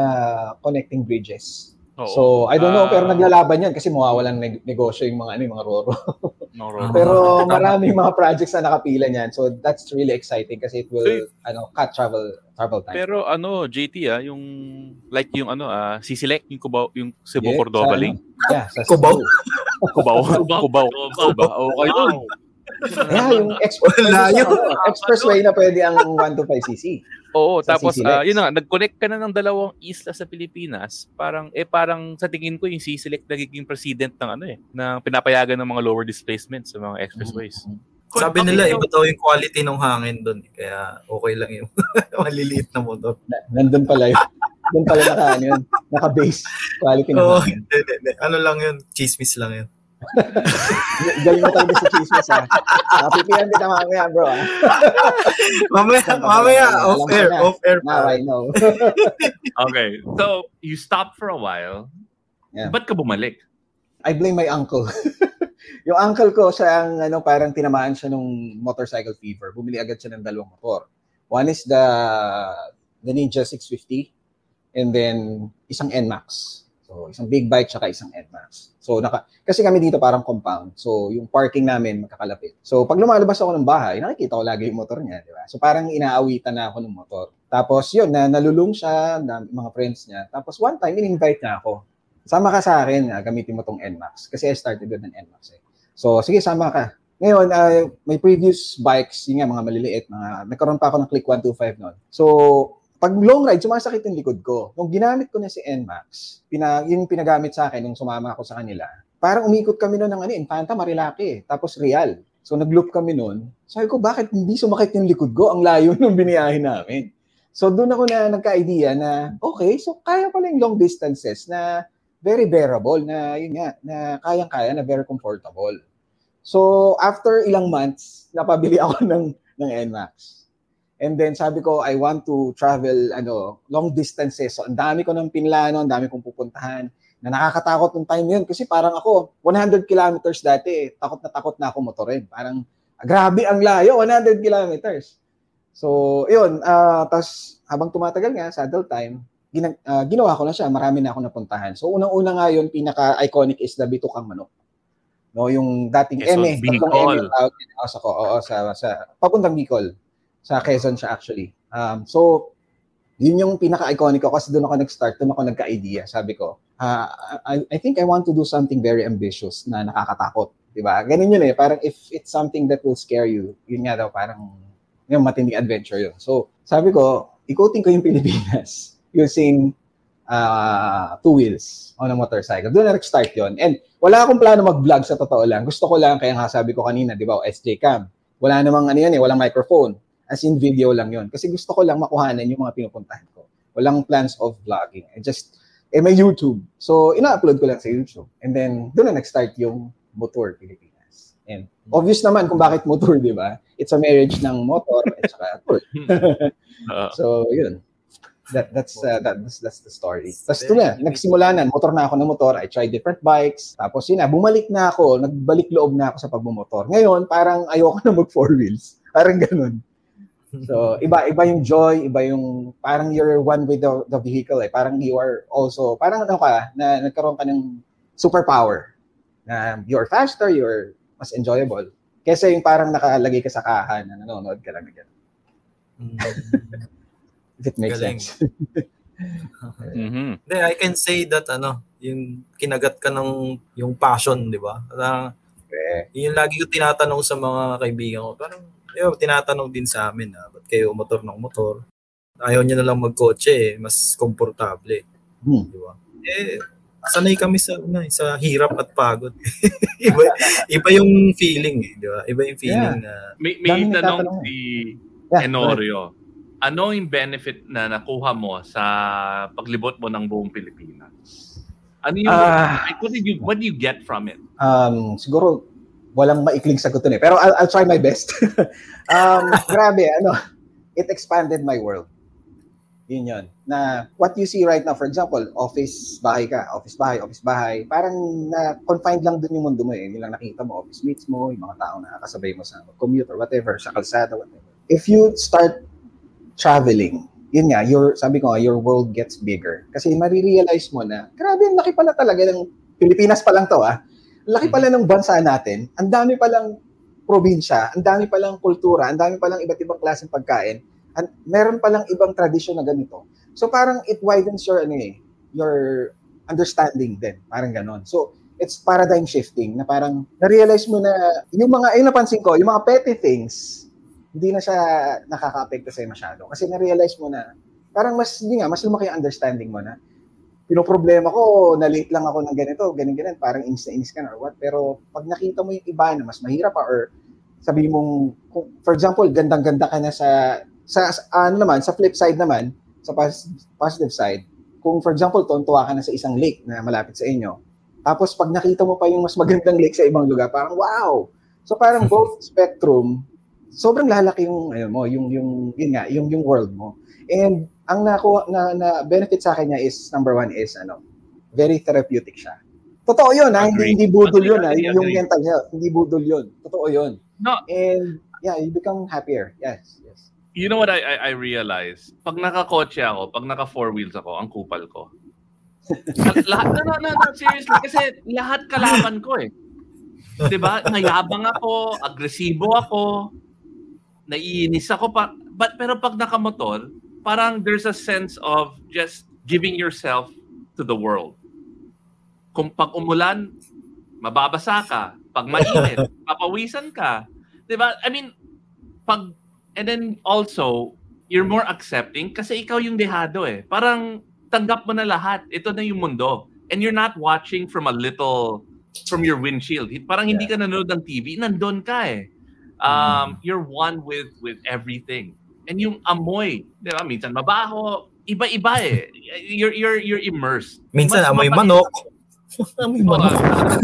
connecting bridges. Oo. So, I don't know, Ah. pero naglalaban yan kasi mawawalan ng negosyo yung mga, ano, yung mga roro. No Roro. pero maraming mga projects na nakapila niyan. So, that's really exciting kasi it will, So, ano, cut travel travel time. Pero ano, JT ah, yung like yung ano ah, Sisilek, yung Cubao, yung Cebu Yeah, Cordova sa link. Yeah, sa Cubao? Cebu. Cubao. Cubao. Cubao. Cubao. Cubao. Yeah, yung express, Wala yun. expressway na pwede ang 125cc. Oo, Sa tapos CCLX. ah, yun na, nga, nag-connect ka na ng dalawang isla sa Pilipinas. Parang eh parang sa tingin ko yung Sisilek nagiging president ng ano eh, ng pinapayagan ng mga lower displacement sa mga expressways. Sabi Okay, nila, iba daw yung quality ng hangin doon. Kaya okay lang yung maliliit na motor. Na- Nandun pala yun. Doon pala naka, ano yun, naka-base. Quality na. Oo, hangin. hindi, hindi. Ano lang yun? Chismis lang yun. Galing mo talaga sa chismis, ha? Napipihan kita mamaya, bro, ha? mamaya, mamaya, off Alam ko air, na. off air. Now I know. Okay. So you stopped for a while Yeah. Ba't ka bumalik? I blame my uncle. yung uncle ko, siya ang ano, parang tinamaan siya nung motorcycle fever. Bumili agad siya ng dalawang motor. One is the the Ninja 650 and then isang NMAX. So, isang big bike tsaka isang NMAX. So, naka, kasi kami dito parang compound. So, yung parking namin magkakalapit. So, pag lumalabas ako ng bahay, nakikita ko lagi yung motor niya, di ba? So, parang inaawitan na ako ng motor. Tapos, yun, na, nalulung siya, na, mga friends niya. Tapos, one time, in-invite niya ako. Sama ka sa akin, ah, gamitin mo tong NMAX. Kasi I started with an NMAX eh. So, sige, sama ka. Ngayon, uh, may previous bikes, yun nga, mga maliliit, mga, nagkaroon pa ako ng Click 125 noon. So, pag long ride, sumasakit yung likod ko. Nung ginamit ko na si NMAX, pina, yung pinagamit sa akin nung sumama ako sa kanila, parang umikot kami noon ng ano, Infanta, Marilaki, tapos Real. So nag-loop kami noon. Sabi ko, bakit hindi sumakit yung likod ko? Ang layo nung biniyahin namin. So doon ako na nagka-idea na, okay, so kaya pala yung long distances na very bearable, na yun nga, na kayang-kaya, na very comfortable. So after ilang months, napabili ako ng, ng NMAX. And then sabi ko, I want to travel ano long distances. So ang dami ko ng pinlano, ang dami kong pupuntahan na nakakatakot ng time yun. Kasi parang ako, 100 kilometers dati, takot na takot na ako motorin. Parang, grabe ang layo, 100 kilometers. So, yun. Uh, Tapos, habang tumatagal nga, saddle time, gina, uh, ginawa ko na siya. Marami na ako napuntahan. So, unang-una nga yun, pinaka-iconic is the Bitukang Manok. No, yung dating Quezon, M, Bicol. M, tawag ako sa, oo, sa, sa, papuntang Bicol. Sa Quezon siya actually. Um, so, yun yung pinaka-iconic ko kasi doon ako nag-start, doon ako nagka-idea. Sabi ko, uh, I, I think I want to do something very ambitious na nakakatakot. Diba? Ganun yun eh. Parang if it's something that will scare you, yun nga daw, parang yung matinding adventure yun. So, sabi ko, ikoting ko yung Pilipinas using uh, two wheels on a motorcycle. Doon na nag-start yun. And wala akong plano mag-vlog sa totoo lang. Gusto ko lang, kaya nga sabi ko kanina, di ba, SJ Cam. Wala namang ano yan eh, walang microphone. As in video lang yon Kasi gusto ko lang makuhanan yung mga pinupuntahan ko. Walang plans of vlogging. I just, eh may YouTube. So, ina-upload ko lang sa YouTube. And then, doon na nag-start yung Motor Pilipinas. And obvious naman kung bakit motor, di ba? It's a marriage ng motor at saka tour. so, yun. That, that's, uh, that, that's, that's the story. Tapos ito na, nagsimula na, motor na ako ng motor, I tried different bikes, tapos yun na, bumalik na ako, nagbalik loob na ako sa pagbumotor. Ngayon, parang ayoko na mag four wheels. Parang ganun. So, iba iba yung joy, iba yung parang you're one with the, the vehicle eh. Parang you are also, parang ano ka, na nagkaroon ka ng superpower. Na you're faster, you're mas enjoyable. Kesa yung parang nakalagay ka sa kahan na nanonood ka lang na gano'n. If it makes Galing. sense. Mhm. Hindi, I can say that ano, yung kinagat ka ng yung passion, di ba? Parang, Eh, yun yung lagi ko tinatanong sa mga kaibigan ko. Parang, yun, tinatanong din sa amin, ah, ba't kayo motor ng motor? Ayaw nyo na lang magkotse, eh, mas komportable. hmm. Di ba? Eh, sanay kami sa ano, eh, sa hirap at pagod. iba, iba yung feeling, eh, di ba? Iba yung feeling na May, may tanong si Yeah, Enorio. Ano yung benefit na nakuha mo sa paglibot mo ng buong Pilipinas? Ano yung, like, what, did you, what do you get from it? Um, siguro, walang maikling sagot dun eh. Pero I'll, I'll try my best. um, grabe, ano, it expanded my world. Yun yun. Na what you see right now, for example, office, bahay ka, office, bahay, office, bahay, parang na confined lang dun yung mundo mo eh. Yun lang nakita mo, office mates mo, yung mga taong nakakasabay mo sa commute or whatever, sa kalsada, whatever. If you start traveling, yun nga, your, sabi ko your world gets bigger. Kasi marirealize mo na, grabe, ang laki pala talaga ng, Pilipinas pa lang to ah, laki pala ng bansa natin, ang dami palang probinsya, ang dami palang kultura, ang dami palang iba't ibang klaseng pagkain, at meron palang ibang tradisyon na ganito. So parang it widens your ano eh, your understanding din, parang ganon. So it's paradigm shifting na parang na-realize mo na yung mga, ayun napansin ko, yung mga petty things, hindi na siya nakaka-apekto sa'yo masyado. Kasi na-realize mo na, parang mas, hindi nga, mas lumaki ang understanding mo na, pinoproblema ko, na-late lang ako ng ganito, ganyan, ganyan, parang inis na inis ka na or what. Pero pag nakita mo yung iba na mas mahirap pa or sabi mong, kung, for example, gandang-ganda ka na sa, sa, sa ano naman, sa flip side naman, sa pos- positive side, kung for example, tontuwa ka na sa isang lake na malapit sa inyo, tapos pag nakita mo pa yung mas magandang lake sa ibang lugar, parang wow! So parang both spectrum, sobrang lalaki yung ayun mo, yung yung yun nga, yung yung world mo. And ang nakuha na, na benefit sa akin niya is number one is ano, very therapeutic siya. Totoo yun, ha? Hindi, Agree. hindi budol yun, ha? agree, Yung agree. mental health, hindi budol yun. Totoo yun. No, And, yeah, you become happier. Yes, yes. you know what I, I, I realize? Pag nakakotse ako, pag naka four wheels ako, ang kupal ko. lahat, no, no, no, no, seriously. Kasi lahat kalaban ko eh. 'Di ba? Mayabang ako, agresibo ako, naiinis ako pa. But, pero pag nakamotor, parang there's a sense of just giving yourself to the world. Kung pag umulan, mababasa ka. Pag mainit, papawisan ka. 'Di ba? I mean, pag and then also you're more accepting kasi ikaw yung dehado eh. Parang tanggap mo na lahat. Ito na yung mundo. And you're not watching from a little from your windshield. Parang hindi ka nanonood ng TV, nandun ka eh. Um, you're one with with everything. And yung amoy, 'di ba? Minsan mabaho, iba-iba eh. You're you're you're immersed. Minsan Mas amoy manok. amoy manok.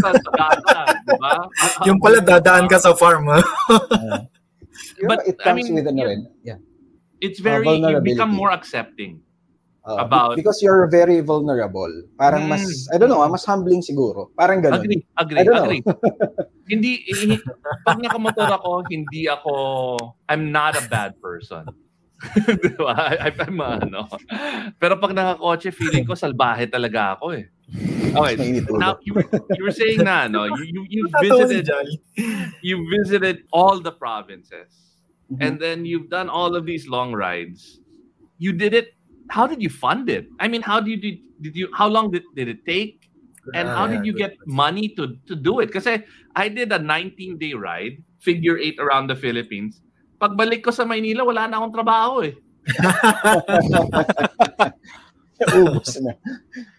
sa sagada, di ba? Yung pala dadaan ka sa farm. ha? You But, it I comes mean, with ano yeah. rin. Yeah. It's very, you vulnerability. become more accepting. Uh, About- because you're very vulnerable. Parang mas, Mm. I don't know, ah, mas humbling siguro. Parang ganun. Agree, agree, I don't know. agree. hindi, hi- pag nakamotor ako, hindi ako, I'm not a bad person. Di ba? I, I'm a, ano. Pero pag nakakotse, feeling ko salbahe talaga ako eh. Okay, now you, were- you were saying na, no, you, you, you visited, you visited all the provinces. Mhm. and then you've done all of these long rides. You did it. How did you fund it? I mean, how did you did you? How long did, did it take? And how did you get question. money to to do it? Kasi I I did a 19 day ride, figure eight around the Philippines. Pagbalik ko sa Maynila, wala na akong trabaho eh. Ubus na.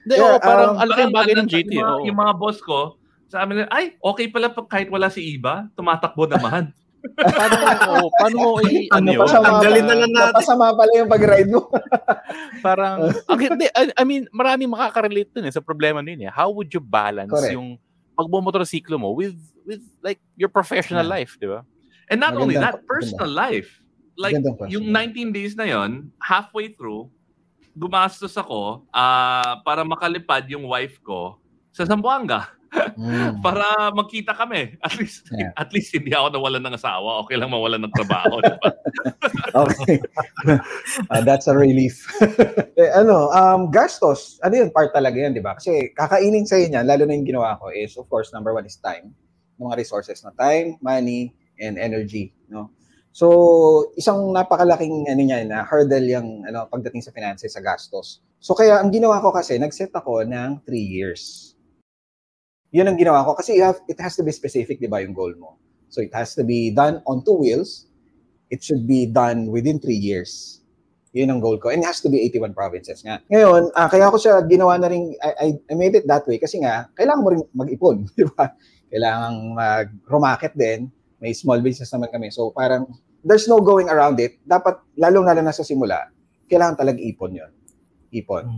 Hindi, Yeah, oo, parang um, ang laking bagay ng GT. Yung mga, oo. yung mga boss ko, sabi nila, ay, okay pala pag kahit wala si Iba, tumatakbo naman. paano, oo, paano mo i- ano yun? Napasama Tanggalin na lang natin. Napasama pala yung pag-ride mo. Parang, ang, hindi, I, mean, marami makaka-relate dun eh, sa problema nun eh. How would you balance Correct. yung pagbumotorsiklo mo with, with like, your professional Yeah. life, di ba? And not only Magandang- that, personal life. Like, Magandang question. yung 19 days na yon halfway through, gumastos ako ah para makalipad yung wife ko sa Zamboanga Mm. para magkita kami. At least Yeah. at least hindi ako nawalan ng asawa. Okay lang mawalan ng trabaho. diba? Okay. Ah, that's a relief. eh, ano, um, gastos, ano yun, part talaga yan, di ba? Kasi kakainin sa'yo niyan, lalo na yung ginawa ko is, of course, number one is time. Mga resources na time, money, and energy, no? So, isang napakalaking ano niyan, na hurdle yung ano, pagdating sa finances, sa gastos. So, kaya ang ginawa ko kasi, nag-set ako ng three years. Yun ang ginawa ko. Kasi you have, it has to be specific, di ba, yung goal mo. So, it has to be done on two wheels. It should be done within three years. Yun ang goal ko. And it has to be 81 provinces nga. Ngayon, ah, kaya ko siya ginawa na rin, I, I, I made it that way kasi nga, kailangan mo rin mag-ipon, di ba? Kailangan mag-rumakit din. May small business naman kami. So, parang, there's no going around it. Dapat, lalong-lalo na sa simula, kailangan talaga ipon yun. Ipon.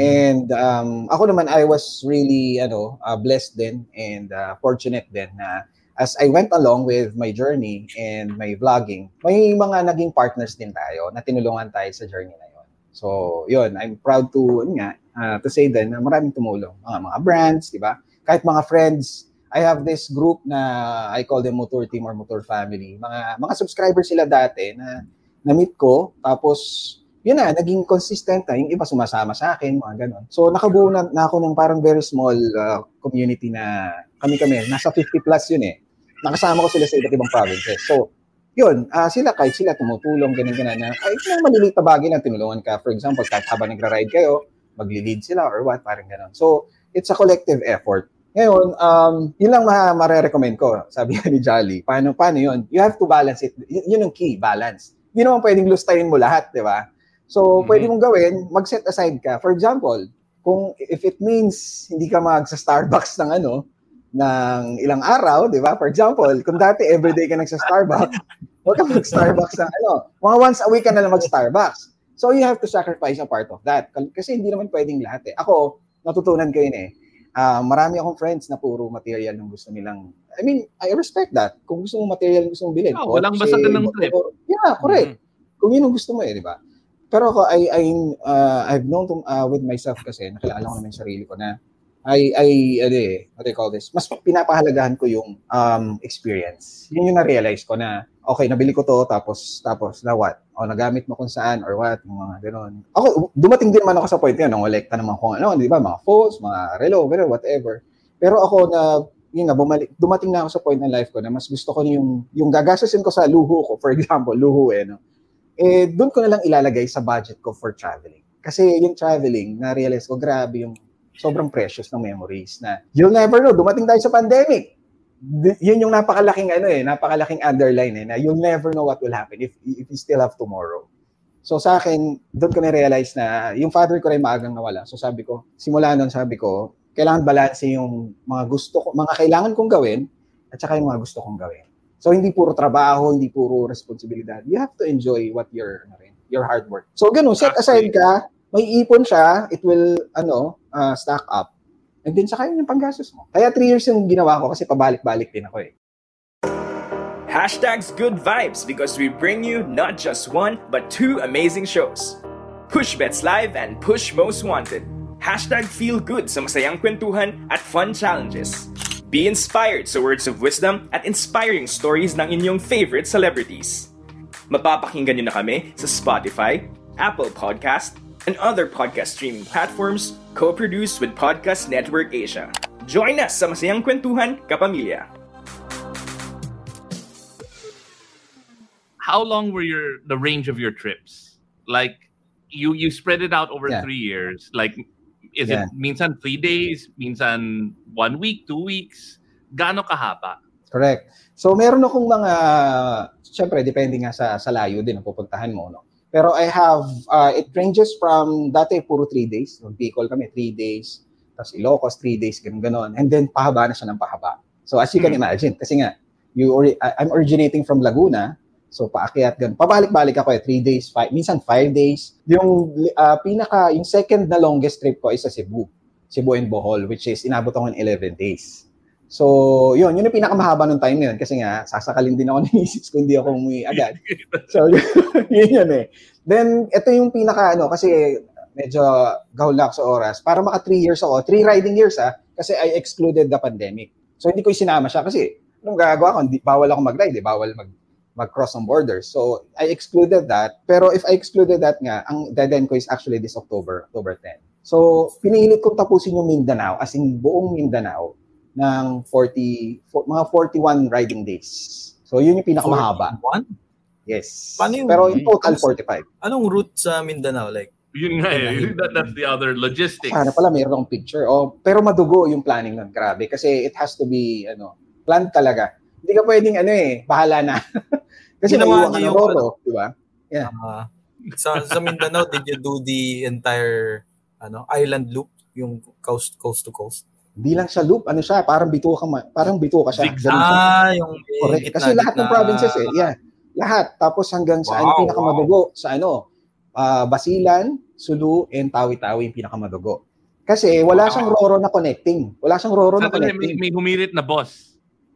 And um, ako naman, I was really ano, uh, blessed din and uh, fortunate din na as I went along with my journey and my vlogging, may mga naging partners din tayo na tinulungan tayo sa journey na yun. So, yun, I'm proud to, yun nga, uh, to say din na maraming tumulong. Mga, mga brands, di ba? Kahit mga friends, I have this group na I call them Motor Team or Motor Family. Mga mga subscribers sila dati na na-meet ko, tapos yun na, naging consistent na. Yung iba sumasama sa akin, mga ganon. So, nakabuo na, na ako ng parang very small uh, community na kami-kami. Nasa 50 plus yun eh. Nakasama ko sila sa iba't ibang provinces. So, yun, ah, sila kahit sila tumutulong, ganun ganun na kahit mga maliliit na bagay na tinulungan ka. For example, kahit habang nagra-ride kayo, magli-lead sila or what, parang ganon. So, it's a collective effort. Ngayon, um, yun lang ma- mare-recommend ko, sabi ni Jolly. Paano, paano yun? You have to balance it. Y- yun yung key, balance. Hindi naman pwedeng lustayin mo lahat, di ba? So, Mhm. pwede mong gawin, mag-set aside ka. For example, kung if it means hindi ka mag sa Starbucks ng ano, ng ilang araw, di ba? For example, kung dati everyday ka nagsa Starbucks, huwag ka mag-Starbucks ng ano, mga once a week ka na lang mag-Starbucks. So, you have to sacrifice a part of that. Kasi hindi naman pwedeng lahat eh. Ako, natutunan ko yun eh. Ah, marami akong friends na puro material yung gusto nilang I mean, I respect that. Kung gusto mo material, gusto mong bilhin. Oh, walang basta ng trip. Yeah, correct Mhm. kung yun ang gusto mo eh, di ba? Pero ako, I, I, uh, I've known to, uh, with myself kasi, nakilala ko naman yung sarili ko na I, I, ano eh, what do you call this? Mas pinapahalagahan ko yung um, experience. Yun yung na-realize ko na, okay, nabili ko to, tapos, tapos, na what? O, nagamit mo kung saan, or what, mga gano'n. Ako, dumating din naman ako sa point yun, nang kolekta naman kung ano, di ba, mga phones, mga relo, gano'n, whatever. Pero ako na, yun nga, bumalik, dumating na ako sa point ng life ko na mas gusto ko yung, yung gagastusin ko sa luho ko, for example, luho eh, no? Eh, doon ko na lang ilalagay sa budget ko for traveling. Kasi yung traveling, na-realize ko, grabe yung sobrang precious ng memories na you'll never know, dumating tayo sa pandemic. D- yun yung napakalaking ano eh, napakalaking underline eh, na you'll never know what will happen if, if you still have tomorrow. So sa akin, doon ko na-realize na yung father ko rin maagang nawala. So sabi ko, simula noon sabi ko, kailangan balance yung mga gusto ko, mga kailangan kong gawin at saka yung mga gusto kong gawin. So hindi puro trabaho, hindi puro responsibilidad. You have to enjoy what your ano your hard work. So ganun, set aside ka, may ipon siya, it will ano, uh, stack up. And then saka yun yung panggastos mo. Kaya 3 years yung ginawa ko kasi pabalik-balik din ako eh. Hashtags good vibes because we bring you not just one, but two amazing shows. Push Bets Live and Push Most Wanted. Hashtag feel good sa masayang kwentuhan at fun challenges. Be inspired sa words of wisdom at inspiring stories ng inyong favorite celebrities. Mapapakinggan nyo na kami sa Spotify, Apple Podcast, and other podcast streaming platforms co-produced with Podcast Network Asia. Join us sa Masayang Kwentuhan, Kapamilya. How long were your the range of your trips? Like you you spread it out over Yeah. three years. Like is Yeah. it minsan three days, minsan one week, two weeks? Gaano kahaba? Correct. So meron akong mga, syempre depende nga sa, sa layo din ang pupuntahan mo. No? Pero I have, uh, it ranges from, dati puro 3 days. Nung Bicol kami, 3 days. Tapos Ilocos, 3 days, ganun ganon. And then pahaba na siya ng pahaba. So as you can imagine, kasi nga, you ori- I'm originating from Laguna, so paakyat ganun. Pabalik-balik ako eh, 3 days, five, minsan 5 days. Yung uh, pinaka, yung second na longest trip ko is sa Cebu. Cebu and Bohol, which is inabot ako ng 11 days. So, yun, yun yung pinakamahaba nung time yun. Kasi nga, sasakalin din ako ng misis ko, hindi ako umuwi agad. so, yun yun eh. Then, ito yung pinaka, ano, kasi medyo gahol na ako sa oras. Para maka 3 years ako, 3 riding years ah, kasi I excluded the pandemic. So, hindi ko isinama siya kasi, anong gagawa ko? Hindi, bawal ako mag-ride eh, bawal mag mag-cross ng borders. So, I excluded that. Pero if I excluded that nga, ang deadline ko is actually this October, October 10. So, pinilit kong tapusin yung Mindanao, as in buong Mindanao, ng 40, for, mga 41 riding days. So, yun yung pinakamahaba. 41? Yes. Paano yung- Pero in total, 45. Anong route sa Mindanao? Like, Yun nga eh. That, that's the other logistics. Sana pala mayroon akong picture. Oh, pero madugo yung planning nun. Grabe. Kasi it has to be, ano, planned talaga. Hindi ka pwedeng, ano eh, bahala na. kasi Ginawa maiwan ka ng yung- roro, di ba? ah, sa, sa Mindanao, did you do the entire ano island loop? Yung coast coast to coast? Hindi lang siya loop, ano siya, parang bituka ka, ma- parang bituka siya. Zigzag. Ganun siya. Ah, yung Correct. gitna- Kasi lahat ng provinces eh. Yeah. Lahat. Tapos hanggang sa ano Wow, pinakamadugo sa ano, ah, Basilan, Sulu, and Tawi-Tawi yung pinakamadugo. Kasi wala siyang roro na connecting. Wala siyang roro na Sandali, may, connecting. may humirit na boss.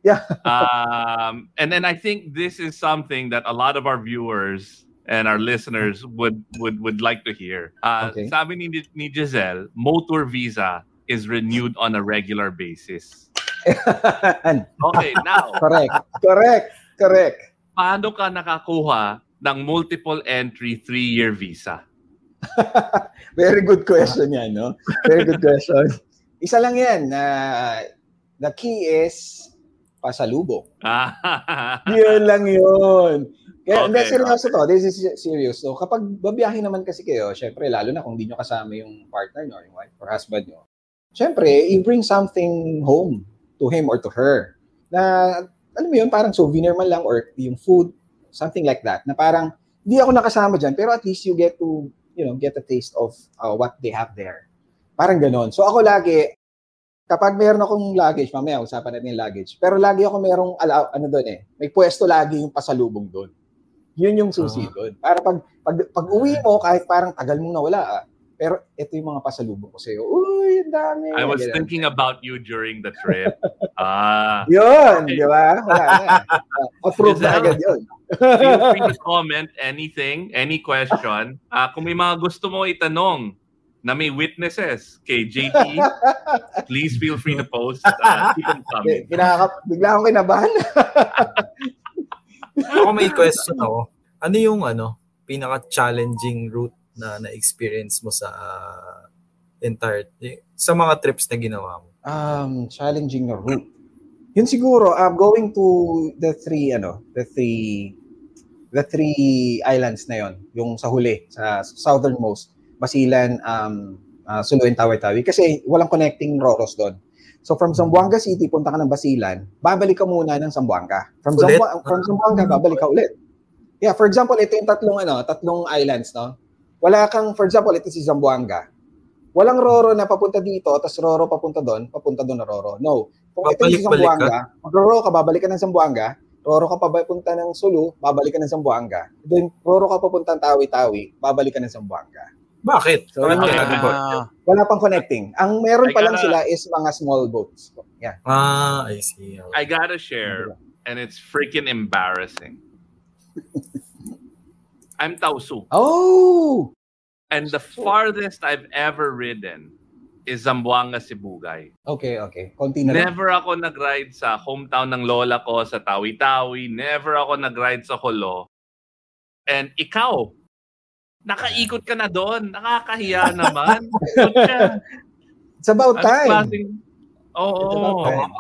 Yeah. um, and then I think this is something that a lot of our viewers and our listeners would would would like to hear. Uh, Okay. Sabi ni, ni Giselle, motor visa is renewed on a regular basis. Okay, now, correct. Correct. Correct. paano ka nakakuha ng multiple entry three-year visa? Very good question yan, no? Very good question. Isa lang yan. na the key is pasalubong. Yun lang yun. Kaya, hindi, Okay, seryoso to. This is serious. So, kapag babiyahe naman kasi kayo, syempre, lalo na kung di nyo kasama yung partner nyo, yung wife or husband nyo, syempre, you bring something home to him or to her. Na, alam mo yun, parang souvenir man lang or yung food, something like that. Na parang, di ako nakasama dyan, pero at least you get to, you know, get a taste of uh, what they have there. Parang ganon. So, ako lagi, kapag meron akong luggage, mamaya usapan natin yung luggage, pero lagi ako merong, ala, ano doon eh, may pwesto lagi yung pasalubong doon. Yun yung susi Ah. doon. Para pag, pag, pag uwi mo, kahit parang tagal mong nawala, ah, pero ito yung mga pasalubong ko sa'yo. Uy, ang dami. I was Ganun. thinking about you during the trip. Ah. Yun, di ba? Wala na. Uh, approve na agad yun. Feel free to comment anything, any question. Ah, kung may mga gusto mo itanong na may witnesses kay JT, please feel free to post. Uh, keep them coming. Kinaka, bigla akong kinabahan. Ako may question ako. Ano yung ano, pinaka-challenging route na na-experience mo sa uh, entire, sa mga trips na ginawa mo? um, challenging na route. Yun siguro, um, going to the three, ano, the three, the three islands na yon yung sa huli, sa southernmost, Basilan, um, uh, Sulu, and Tawi-Tawi. Kasi walang connecting Roros doon. So from Zamboanga City, punta ka ng Basilan, babalik ka muna ng Zamboanga. From, Ulit? Zamboanga, from Zamboanga, babalik ka ulit. Yeah, for example, ito yung tatlong, ano, tatlong islands, no? Wala kang, for example, ito si Zamboanga. Walang Roro na papunta dito, tapos Roro papunta doon, papunta doon na Roro. No. Kung ito si Zamboanga, pag Roro ka, babalik ka ng Zamboanga, Roro ka papunta ng Sulu, babalik ka ng Zamboanga. Then, Roro ka papunta ng Tawi-Tawi, babalik ka ng Zamboanga. Bakit? So, Bakit Wala pang connecting. Ang meron I pa lang sila is mga small boats. Yeah. Ah, I see. Okay. I gotta share, and it's freaking embarrassing. I'm Tausu, Oh! and the farthest I've ever ridden is Zamboanga, Sibugay. Okay, okay. Konti na lang. Never ako nag-ride sa hometown ng lola ko sa Tawi-Tawi. Never ako nag-ride sa Holo. And ikaw, nakaikot ka na doon. Nakakahiya naman. It's about Anong time. klaseng- Oo. It's about time.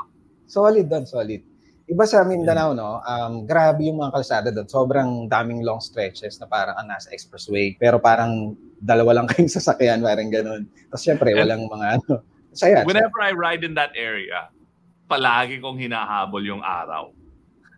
Solid doon, solid. Iba sa Mindanao, no? Um, grabe yung mga kalsada doon. Sobrang daming long stretches na parang ang nasa expressway. Pero parang dalawa lang kayong sasakyan, parang ganun. Tapos syempre, And- walang mga ano. Saya. Whenever I ride in that area, palagi kong hinahabol yung araw.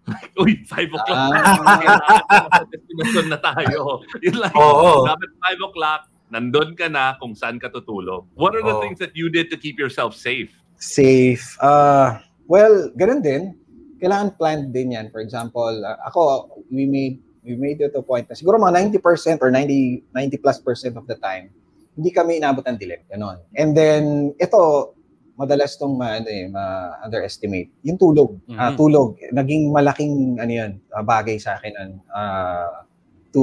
Like, uy, 5 o'clock. Ah. Destination na tayo. Yun lang. Oo. Dapat 5 o'clock, nandun ka na kung saan ka tutulog. What are the Oo. things that you did to keep yourself safe? Safe. Uh, well, ganun din. Kailangan planned din yan. For example, uh, ako, we made we made it to a point na siguro mga 90% or 90, 90 plus percent of the time, hindi kami inabot ng dilim. Ganon. And then, ito, madalas tong ma, ano eh, ma-underestimate. Yung tulog. Ah, Mhm. tulog. Naging malaking ano yun, ah, bagay sa akin ah, to,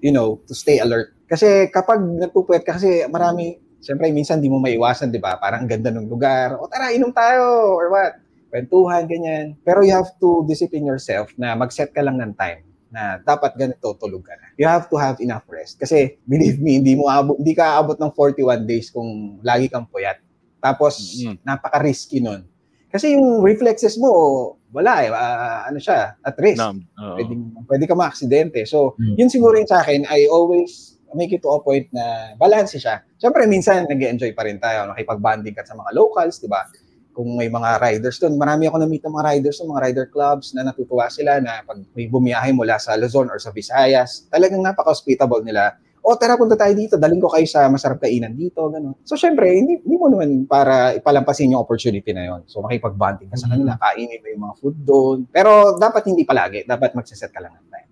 you know, to stay alert. Kasi kapag nagpupwet ka, kasi marami, siyempre minsan di mo maiwasan, di ba? Parang ganda ng lugar. O tara, inom tayo, or what? Kwentuhan, ganyan. Pero you have to discipline yourself na mag-set ka lang ng time na dapat ganito tulog ka na. You have to have enough rest. Kasi believe me, hindi mo abo, hindi ka aabot ng 41 days kung lagi kang puyat. Tapos Mm. napaka-risky nun. Kasi yung reflexes mo, wala eh, ah, ano siya, at risk. Nam, oo. Pwede, pwede ka ma-aksidente. So, Mm. yun siguro yung sa akin, I always make it to a point na balance siya. Siyempre, minsan nag enjoy pa rin tayo. Nakipag-banding ka sa mga locals, di ba? Kung may mga riders doon. Marami ako na-meet ng mga riders ng mga rider clubs na natutuwa sila na pag may bumiyahe mula sa Luzon or sa Visayas, talagang napaka-hospitable nila. O, tara, punta tayo dito. Daling ko kayo sa masarap kainan dito. Ganun. So, syempre, hindi, hindi mo naman para ipalampasin yung opportunity na yon. So, makipag-banding ka sa kanila, kainin mo yung mga food doon. Pero, dapat hindi palagi. Dapat magsiset ka lang ng time.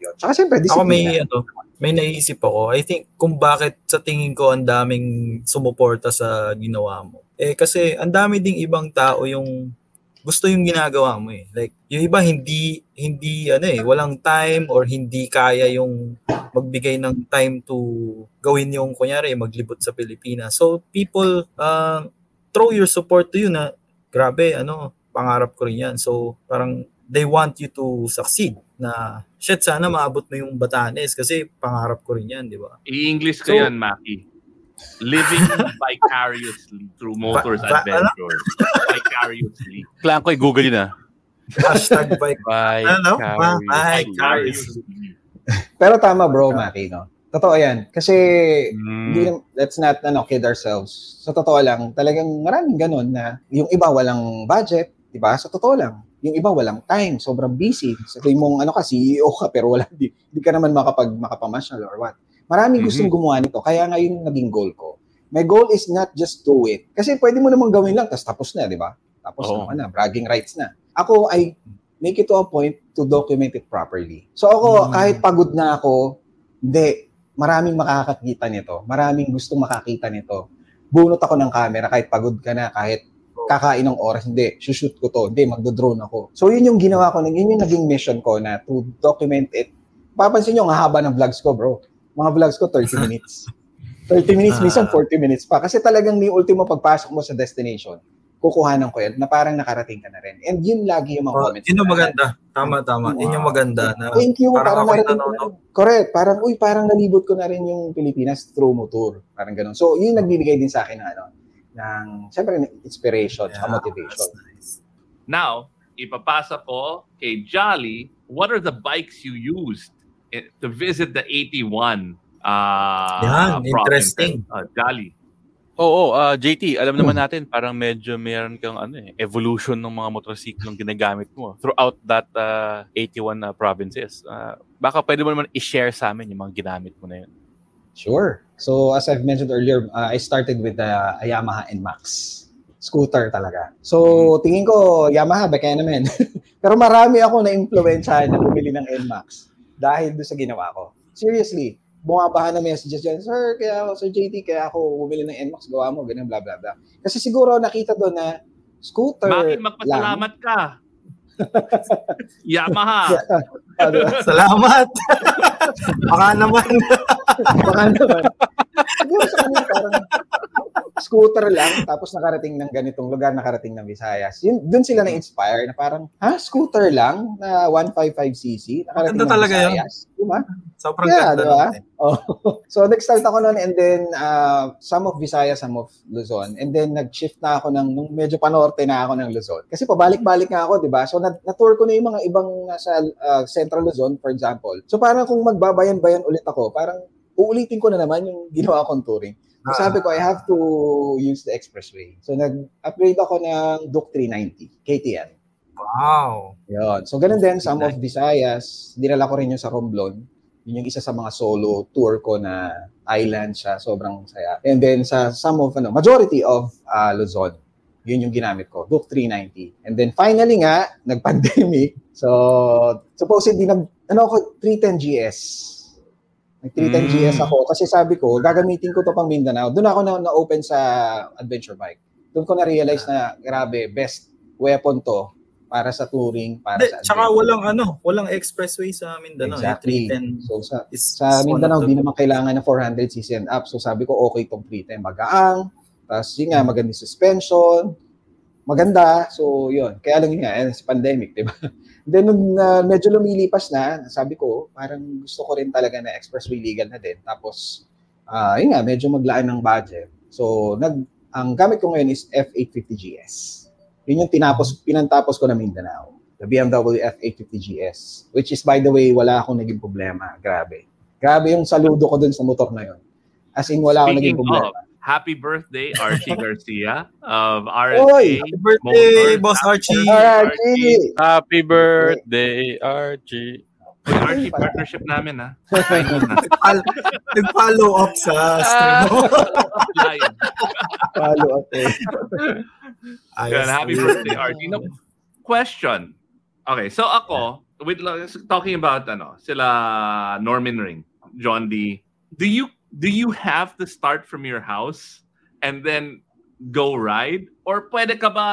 Yun. Tsaka, syempre, Ako may, disiplina. ano, may naisip ako. I think kung bakit sa tingin ko ang daming sumuporta sa ginawa mo. Eh kasi ang dami ding ibang tao yung gusto yung ginagawa mo eh. Like yung iba hindi hindi ano eh, walang time or hindi kaya yung magbigay ng time to gawin yung kunyari maglibot sa Pilipinas. So people uh, throw your support to you na grabe ano, pangarap ko rin yan. So parang they want you to succeed na shit sana maabot mo yung Batanes kasi pangarap ko rin yan, di ba? I-English ko So- yan, Maki. Living vicariously through motors va- adventures. vicariously. Kailangan ko i-google yun ah. Hashtag bike. Bye. Ano? Vicariously. Pero tama, bro, Maki, no? Totoo yan. Kasi, Mm. hindi, let's not ano, kid ourselves. Sa totoo lang, talagang maraming ganun na yung iba walang budget, di ba? Sa totoo lang. Yung iba walang time, sobrang busy. Sabihin mong ano ka, CEO ka, pero wala, di, di ka naman makapag, makapamasyal or what. Maraming Mhm. gustong gumawa nito. Kaya nga yung naging goal ko. My goal is not just do it. Kasi pwede mo namang gawin lang, tapos tapos na, di ba? Tapos Oo. naman na, bragging rights na. Ako, I make it to a point to document it properly. So ako, Mm. kahit pagod na ako, hindi, maraming makakakita nito. Maraming gustong makakita nito. Bunot ako ng camera kahit pagod ka na, kahit kakain ng oras, hindi, shoot ko to, hindi, magdo-drone ako. So yun yung ginawa ko, yun yung naging mission ko na to document it. Papansin nyo, ang haba ng vlogs ko, bro. Mga vlogs ko, 30 minutes. 30 minutes, Ah. minsan 40 minutes pa. Kasi talagang ni ultimo pagpasok mo sa destination, kukuhanan ko yan na parang nakarating ka na rin. And yun lagi yung mga Oh, comments. yun yung na- maganda. Tama, tama. Yun yung maganda. Na, Thank you. parang Parang, ako'y narating ko na nanonood. rin. Correct. Parang, uy, parang nalibot ko na rin yung Pilipinas through motor. Parang ganun. So, yun yung nagbibigay din sa akin ng, ano, ng, syempre, ng inspiration, Yeah, motivation. nice. Now, ipapasa ko kay Jolly, what are the bikes you used to visit the 81 uh, Yan, interesting. Uh, Jolly. Oo, ah, JT, alam naman natin parang medyo meron kang ano eh, evolution ng mga motorsiklong ginagamit mo throughout that ah, 81 na provinces. Ah, baka pwede mo naman i-share sa amin yung mga ginamit mo na yun. Sure. So, as I've mentioned earlier, uh, I started with the uh, Yamaha NMAX. Scooter talaga. So, tingin ko, Yamaha, baka naman. Pero marami ako na-influensyahan na bumili ng NMAX dahil doon sa ginawa ko. Seriously, bumabaha na messages dyan, Sir, kaya ako, Sir JT, kaya ako bumili ng NMAX, gawa mo, ganyan, bla bla bla. Kasi siguro nakita doon na scooter Bakit lang. magpasalamat ka? Yamaha. Ano, Salamat! Baka naman. Baka naman. Siguro sa kanila parang scooter lang tapos nakarating ng ganitong lugar, nakarating ng Visayas. Yun, dun sila na-inspire na parang, ha, scooter lang na 155cc, nakarating Maganda ng talaga yun. Diba? Sobrang Yeah, ganda diba? nun eh. Oh. so, nag-start ako noon and then uh, some of Visayas, some of Luzon. And then nag-shift na ako ng, nung medyo panorte na ako ng Luzon. Kasi pabalik-balik nga ako, di ba? So, na- na-tour ko na yung mga ibang nasa uh, Central Luzon, for example. So, parang kung magbabayan-bayan ulit ako, parang uulitin ko na naman yung ginawa kong touring. So, Ah. sabi ko, I have to use the expressway. So, nag-upgrade ako ng Duke 390, KTM. Wow. Yun. So, ganun din, some of Visayas, dinala ko rin yung sa Romblon. Yun yung isa sa mga solo tour ko na island siya. Sobrang saya. And then, sa some of, ano, majority of uh, Luzon, yun yung ginamit ko, Duke 390. And then, finally nga, nag-pandemic. So, supposedly, nag, ano ako, 310 GS. Nag 310 Mm. GS ako kasi sabi ko, gagamitin ko to pang Mindanao. Doon ako na, na-open sa adventure bike. Doon ko na-realize na, grabe, best weapon to para sa touring, para Hindi, sa tsaka adventure. walang ano, walang expressway sa Mindanao. Exactly. Eh. 310 So sa sa Mindanao, di naman kailangan ng 400cc and up. So sabi ko, okay itong 310. Magaang. Tapos yun nga, magandang suspension. Maganda. So yun. Kaya lang yun nga, eh, pandemic, di ba? Then nung uh, medyo lumilipas na, sabi ko, parang gusto ko rin talaga na expressway legal na din. Tapos, ah yun nga, medyo maglaan ng budget. So, nag, ang gamit ko ngayon is F850GS. Yun yung tinapos, pinantapos ko na Mindanao. The BMW F850GS. Which is, by the way, wala akong naging problema. Grabe. Grabe yung saludo ko dun sa motor na yun. As in, wala akong naging Speaking problema. of, happy birthday, Archie Garcia of Oy! RSA. Happy birthday, Motors. Boss Archie! Archie! Happy birthday, Archie. Uy, Archie, partnership namin, ha? Ayun na. Nagpal- Nag-follow up sa stream mo. Live. Follow up eh. Ayos. Yan, happy birthday, Archie. No, question. Okay, so ako, with talking about ano, sila Norman Ring, John D. Do you do you have to start from your house and then go ride? Or pwede ka ba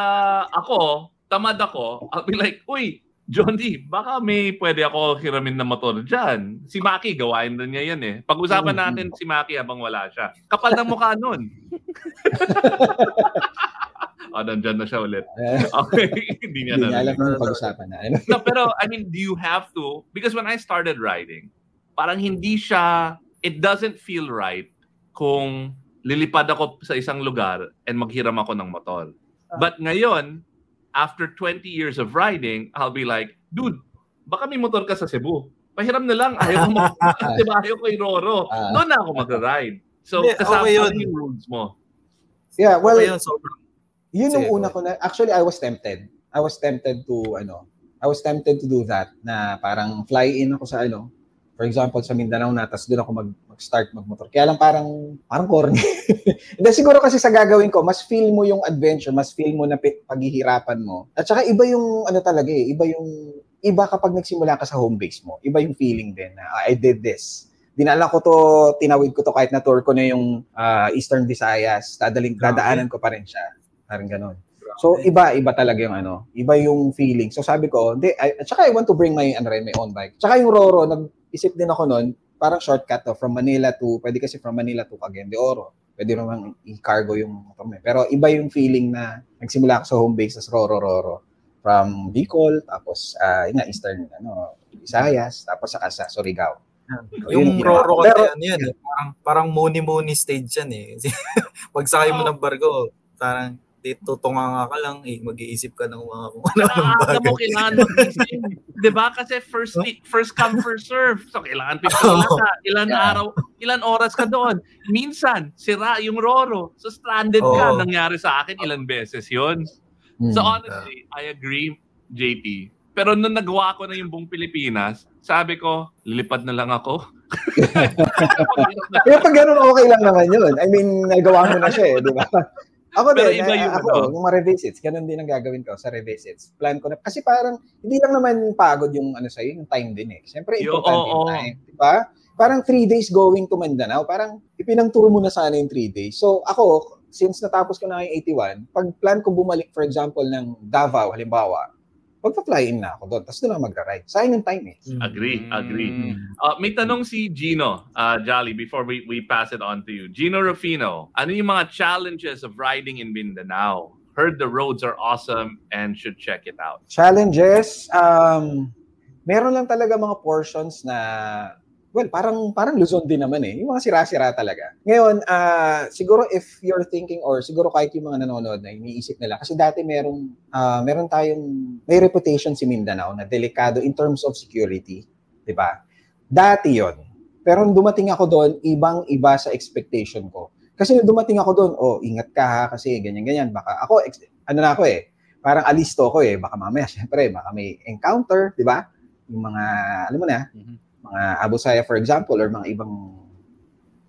ako, tamad ako, I'll be like, uy, John D, baka may pwede ako hiramin na motor dyan. Si Maki, gawain na niya yan eh. Pag-usapan natin si Maki habang wala siya. Kapal ng mukha nun. oh, nandyan na siya ulit. Okay, hindi niya Hindi niya alam na. kung pag-usapan na. No, pero I mean, do you have to? Because when I started riding, parang hindi siya, it doesn't feel right kung lilipad ako sa isang lugar and maghiram ako ng motor. But ngayon, after 20 years of riding, I'll be like, dude, baka may motor ka sa Cebu. Pahiram na lang. Ayaw ko mag- diba, ayaw ko i-roro. Ah. Doon na ako mag-ride. So, Hindi, kasama okay yun. ano yung rules mo. Yeah, well, Okay yun, sobrang. yun yung una ko na, actually, I was tempted. I was tempted to, ano, I was tempted to do that, na parang fly in ako sa, ano, for example, sa Mindanao na, tapos doon ako mag, mag-start magmotor. Kaya lang parang, parang corny. Hindi, siguro kasi sa gagawin ko, mas feel mo yung adventure, mas feel mo na paghihirapan mo. At saka iba yung, ano talaga eh, iba yung, iba kapag nagsimula ka sa home base mo. Iba yung feeling din na, "Ah, I did this. Dinala ko to, tinawid ko to kahit na tour ko na yung ah, Eastern Visayas, dadaling, Grabe. dadaanan ko pa rin siya. Parang ganun. So iba iba talaga yung ano, iba yung feeling. So sabi ko, hindi at saka I want to bring my ano rin, my own bike. Tsaka yung Roro, nag-isip din ako noon, parang shortcut to from Manila to, pwede kasi from Manila to Cagayan de Oro. Pwede naman i-cargo yung motor mo. eh. Pero iba yung feeling na nagsimula ako sa home base sa Roro Roro from Bicol, tapos ah yun nga, Eastern, ano, Visayas, tapos saka sa Surigao. So, Yung ginawa Roro kasi Pero, ano yan, eh, parang, parang muni-muni stage yan eh. Pag sakay mo ng barko, parang dito tunga ka lang, eh, mag-iisip ka ng mga kung ano ng Nakakaaga mo, bagay. kailangan mag-isip. Di ba? Kasi first first come, first serve. So, kailangan pipila ka. Ilan araw, ilan oras ka doon. Minsan, sira yung Roro. So, stranded ka. Oo. Nangyari sa akin, ilan beses yon Hmm. So, honestly, I agree, JP. Pero nung nagawa ko na yung buong Pilipinas, sabi ko, lilipad na lang ako. Pero pag ganun, okay lang naman yun. I mean, nagawa mo na siya eh, di ba? Ako Pero din, iba eh, yung ako, ano. yung mga revisits, ganun din ang gagawin ko sa revisits. Plan ko na, kasi parang, hindi lang naman pagod yung ano sa'yo, yung time din eh. Siyempre, Yo, important oo, yung oo. time. Di ba? Parang three days going to Mindanao, parang ipinangturo mo na sana yung three days. So, ako, since natapos ko na yung 81, pag plan ko bumalik, for example, ng Davao, halimbawa, magpa-fly in na ako doon. Tapos doon ako magra-ride. Sayang yung time eh. Agree, agree. Mm. Uh, may tanong si Gino, uh, Jolly, before we, we pass it on to you. Gino Rufino, ano yung mga challenges of riding in Mindanao? Heard the roads are awesome and should check it out. Challenges, um, meron lang talaga mga portions na, well, parang parang Luzon din naman eh. Yung mga sira-sira talaga. Ngayon, ah, siguro if you're thinking or siguro kahit yung mga nanonood na iniisip nila, kasi dati merong, ah, meron tayong, may reputation si Mindanao na delikado in terms of security. di ba? Dati yon Pero nung dumating ako doon, ibang-iba sa expectation ko. Kasi nung dumating ako doon, oh, ingat ka ha, kasi ganyan-ganyan. Baka ako, ex- ano na ako eh, parang alisto ko eh. Baka mamaya, syempre, baka may encounter, di ba? Yung mga, alam mo na, Mhm. Mga Abu Sayyaf, for example, or mga ibang,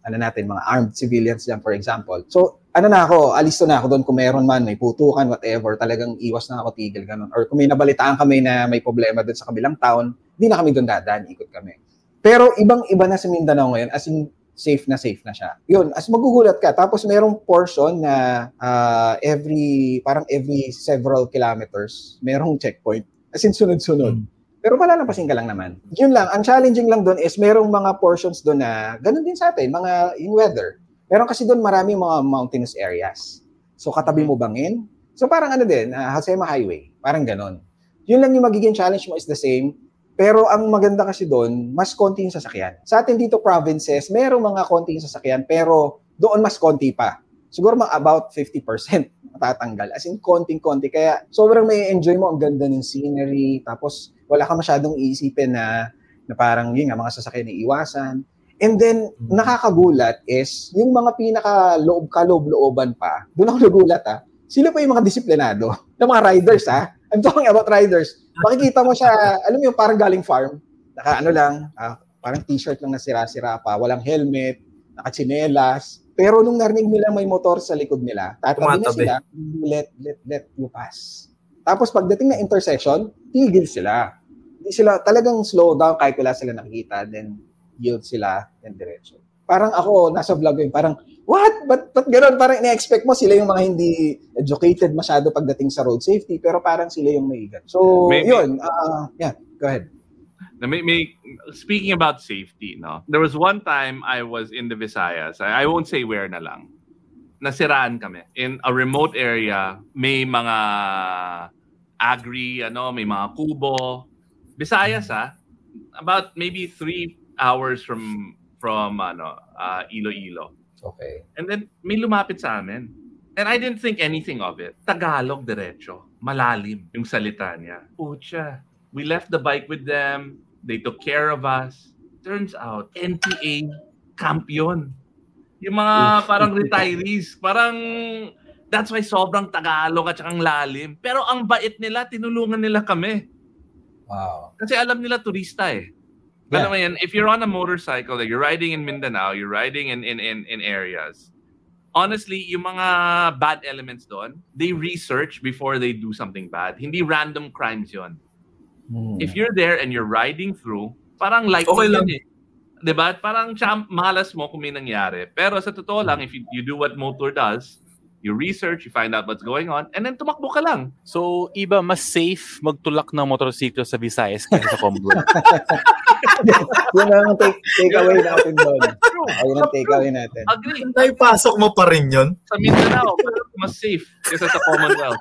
ano natin, mga armed civilians dyan, for example. So, ano na ako, alisto na ako doon kung meron man, may putukan, whatever, talagang iwas na ako, tigil, ganun. Or kung may nabalitaan kami na may problema doon sa kabilang town, hindi na kami doon dadaan, ikot kami. Pero ibang-iba na sa Mindanao ngayon, as in, safe na safe na siya. Yun, as magugulat ka. Tapos merong portion na ah, every, parang every several kilometers, merong checkpoint. As in, sunod-sunod. Pero malalampasin ka lang naman. Yun lang, ang challenging lang doon is merong mga portions doon na, ganun din sa atin, mga yung weather. Meron kasi doon maraming mga mountainous areas. So katabi mo bangin. So parang ano din, uh, Hasema Highway. Parang ganun. Yun lang yung magiging challenge mo is the same. Pero ang maganda kasi doon, mas konti yung sasakyan. Sa atin dito provinces, merong mga konti yung sasakyan, pero doon mas konti pa. Siguro mga about 50% matatanggal. As in, konting-konti. Kaya sobrang may enjoy mo. Ang ganda ng scenery. Tapos wala ka masyadong iisipin na, na parang yun nga, mga sasakyan na iwasan. And then, nakakagulat is, yung mga pinaka-loob ka-loob-looban pa, doon ako nagulat ah, sila pa yung mga disiplinado ng mga riders ah. I'm talking about riders. Makikita mo siya, alam mo yung parang galing farm, naka ano lang, ah, parang t-shirt lang na sira-sira pa, walang helmet, nakachinelas. Pero nung narinig nila may motor sa likod nila, tatabi na sila, let, let, let you pass. Tapos pagdating na intersection, tigil sila. Hindi sila talagang slow down kahit wala sila nakikita, then yield sila and diretso. Parang ako, nasa vlog yun, parang, what? Ba't, ba't ganun? Parang ina-expect mo sila yung mga hindi educated masyado pagdating sa road safety, pero parang sila yung may. So, Maybe- yun. ah yeah, go ahead. May, may, speaking about safety, no? There was one time I was in the Visayas. I, I won't say where na lang. Nasiraan kami. In a remote area, may mga agri, ano, may mga kubo. Visayas, ah. About maybe three hours from from ano, uh, Iloilo. Okay. And then may lumapit sa amin. And I didn't think anything of it. Tagalog diretso. Malalim yung salita niya. Pucha. We left the bike with them. They took care of us. Turns out, NPA camp yun. Yung mga parang retirees. Parang that's why sobrang Tagalog at ang lalim. Pero ang bait nila, tinulungan nila kami. Wow. Kasi alam nila turista eh. Yeah. Alam mo yan, if you're on a motorcycle, like you're riding in Mindanao, you're riding in, in, in, in areas, honestly, yung mga bad elements doon, they research before they do something bad. Hindi random crimes yon. Hmm. If you're there and you're riding through, parang like Okay lang. eh. 'Di ba? Parang champ, malas mo kung may nangyari. Pero sa totoo lang, if you, you do what motor does, you research, you find out what's going on, and then tumakbo ka lang. So, iba, mas safe magtulak ng motorsiklo sa Visayas kaysa sa Combon. yun ang take, take away natin doon. Oh, yun ang take away natin. Agree. Naipasok mo pa rin yun. Sa Mindanao, mas safe kaysa sa Commonwealth.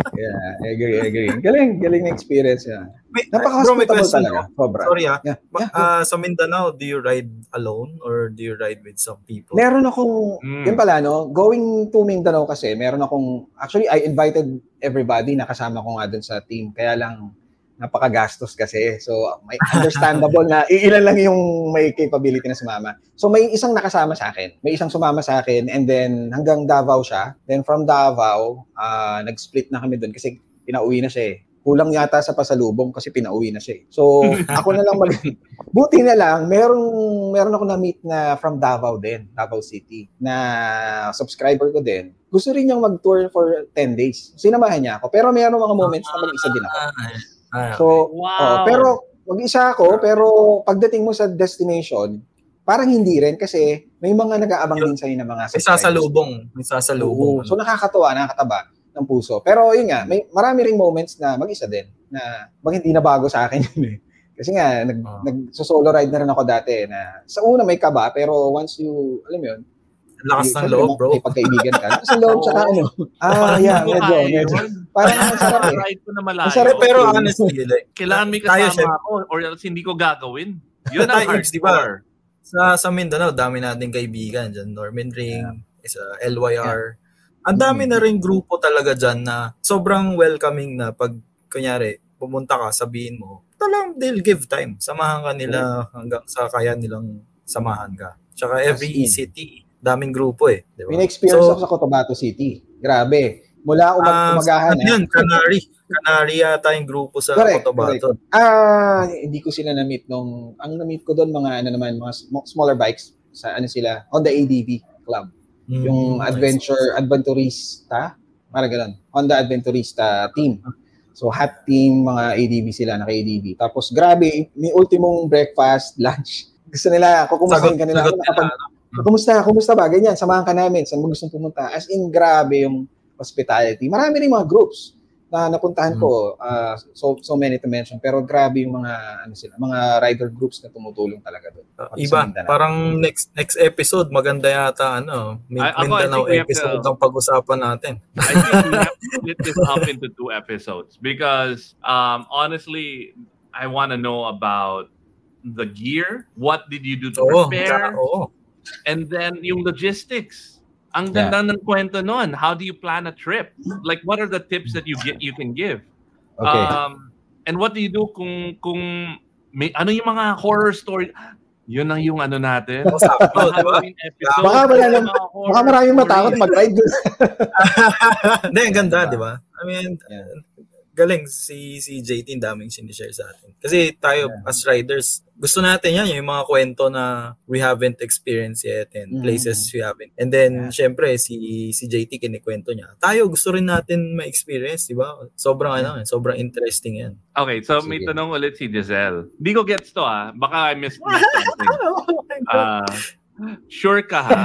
Yeah, agree, agree. Galing, galing na experience yan. Napaka-hospitable bro, may question talaga. Sobra. Sorry ah. Yeah, yeah. ah, sa Mindanao, do you ride alone or do you ride with some people? Meron akong, Mm. yun pala, no? Going to Mindanao kasi, meron akong, actually, I invited everybody na kasama ko nga dun sa team. Kaya lang, napakagastos kasi. So, may understandable na iilan lang yung may capability na sumama. So, may isang nakasama sa akin. May isang sumama sa akin and then hanggang Davao siya. Then from Davao, ah, nag-split na kami dun kasi pinauwi na siya eh. Kulang yata sa pasalubong kasi pinauwi na siya eh. So, ako na lang mag... Buti na lang, meron, meron ako na-meet na from Davao din, Davao City, na subscriber ko din. Gusto rin niyang mag-tour for 10 days. Sinamahan niya ako. Pero meron mga moments na mag-isa din ako. Ah, So, Wow. oh, pero mag-isa ako, pero pagdating mo sa destination, parang hindi rin kasi may mga nag-aabang din sa'yo ng mga may sasalubong. May sasalubong. Oo. So nakakatuwa, nakakataba ng puso. Pero yun nga, may marami ring moments na mag-isa din na bang hindi na bago sa akin yun eh. Kasi nga, nag, Ah. nag-solo ride na rin ako dati na sa una may kaba, pero once you, alam mo yun, Lakas ng loob, bro. May pagkaibigan ka. Lakas ng loob, tsaka ano. Ah, yeah, medyo, medyo. Parang ang sarap eh. Ride ko na malayo. Masarap Pero Okay. honestly, like, Kailangan may kasama ako or else hindi ko gagawin. Yun ang Tayo, di ba? hardcore. sa sa Mindanao, dami nating kaibigan dyan. Norman Ring, isa LYR. Ang dami Mm. na rin grupo talaga dyan na sobrang welcoming na pag, kunyari, pumunta ka, sabihin mo, talagang they'll give time. Samahan ka nila hanggang sa kaya nilang samahan ka. Tsaka every city, daming grupo eh. Di ba? May experience So, ako sa Cotabato City. Grabe. Mula umag ah, umagahan. ano ah. yun, Canary. Canary yata yung grupo sa Correct, Cotabato. Ah, hindi ko sila na-meet nung ang na-meet ko doon mga ano naman mga sm- smaller bikes sa ano sila on the ADV club. Mm, Yung nice. adventure adventurista, parang ganun. Honda Adventurista team. So hot team, mga ADV sila, naka-ADV. Tapos grabe, may ultimong breakfast, lunch. Gusto nila, kukumustahin ka nila. Sagot Ako, nila, nakapag- Kumusta? Kumusta ba? Ganyan, samahan ka namin. Saan mo gustong pumunta? As in, grabe yung hospitality. Marami rin mga groups na napuntahan ko. ah, so so many to mention. Pero grabe yung mga ano sila, mga rider groups na tumutulong talaga doon. Uh, sa iba, Mindanao. parang next next episode, maganda yata ano, Min- I- ako, Mindanao episode to- ang pag-usapan natin. I think we have to split this up into two episodes because um, honestly, I want to know about the gear. What did you do to Oo, prepare? oo. And then yung logistics. Ang Yeah. ng kwento nun. How do you plan a trip? Like, what are the tips that you get you can give? Okay. Um, and what do you do kung kung may ano yung mga horror story? Yun ang yung ano natin. Oo, sakto, Mga di ba? Halloween episode. Baka wala lang- Baka maraming matakot mag-ride doon. Hindi, ang ganda, di ba? I mean, Yeah. galing si si JT, ang daming sinishare sa atin. Kasi tayo, as riders, gusto natin yan, yung mga kwento na we haven't experienced yet and Mm. places we haven't. And then, Yeah. syempre, si si JT kinikwento niya. Tayo, gusto rin natin ma-experience, di ba? Sobrang ano, sobrang interesting yan. Okay, so may Sige. tanong ulit si Giselle. Hindi ko gets to ah. Baka I missed something. Ah, sure ka ha?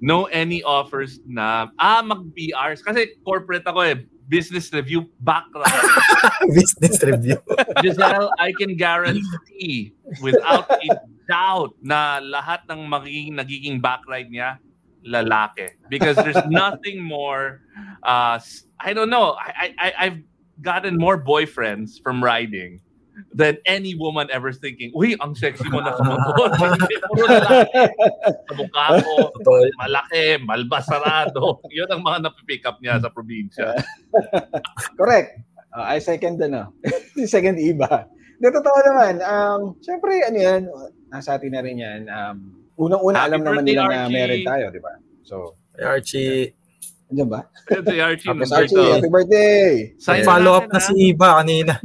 No any offers na, ah, mag-BRs. Kasi corporate ako eh. Business review background. Business review. Giselle, I can guarantee without a doubt na lahat ng magiging nagiging backride niya lalaki because there's nothing more uh I don't know I, I I've gotten more boyfriends from riding than any woman ever thinking uy ang sexy mo na sa motor puro lalaki sa mukha ko Totoo. malaki malbasarado yun ang mga napipick up niya sa probinsya Correct. Uh, I second ano. second iba. Hindi, totoo naman. Um, Siyempre, ano yan, nasa atin na rin yan. Um, unang-una, Happy alam naman nila na married tayo, di ba? So, Hey, Archie, andyan ba? si Archie Tapos. Archie, happy birthday! Sign follow up na ah. si Iba kanina.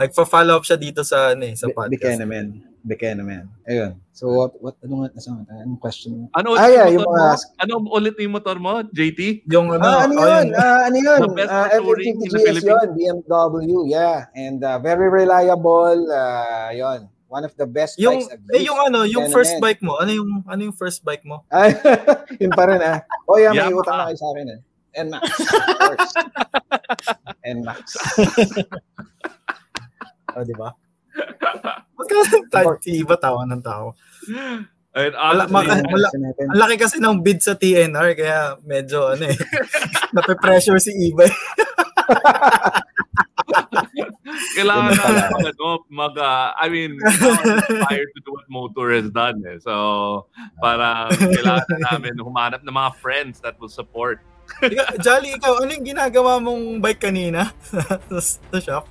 Nagpa-follow up siya dito sa ano eh, sa Be- podcast. Bekena, man. Bekena, man. Ayun. So, what, what, ano nga, mata? Anong question? Ano Ah, ulit yeah, yung mga- mo? Ano ulit yung motor mo, JT? Yung ano, Ah, ano oh, yun? Ah, ano yun? The best Ah, for touring F-150 in the GS Philippines? yun, BMW, yeah. And uh, very reliable, uh, yun. One of the best yung bikes I've eh yung ano, yung first man. bike mo. Ano yung ano yung first bike mo? Ay, yun pa rin ah. Oh yeah, may Yamaha. utang na kayo sa akin eh. NMAX, of course. NMAX. O, di ba? Magkano si Iba tawa ng tao. Wala, honestly, Ayusin natin. ang laki kasi ng bid sa TNR, kaya medyo ano eh, nape-pressure si Iba. eh. kailangan na pala. mag, ano, mag ah, I mean, inspired to do what Motor has done. Eh. So, parang kailangan na namin humanap ng mga friends that will support. Jolly, ikaw, ano yung ginagawa mong bike kanina sa, sa shop?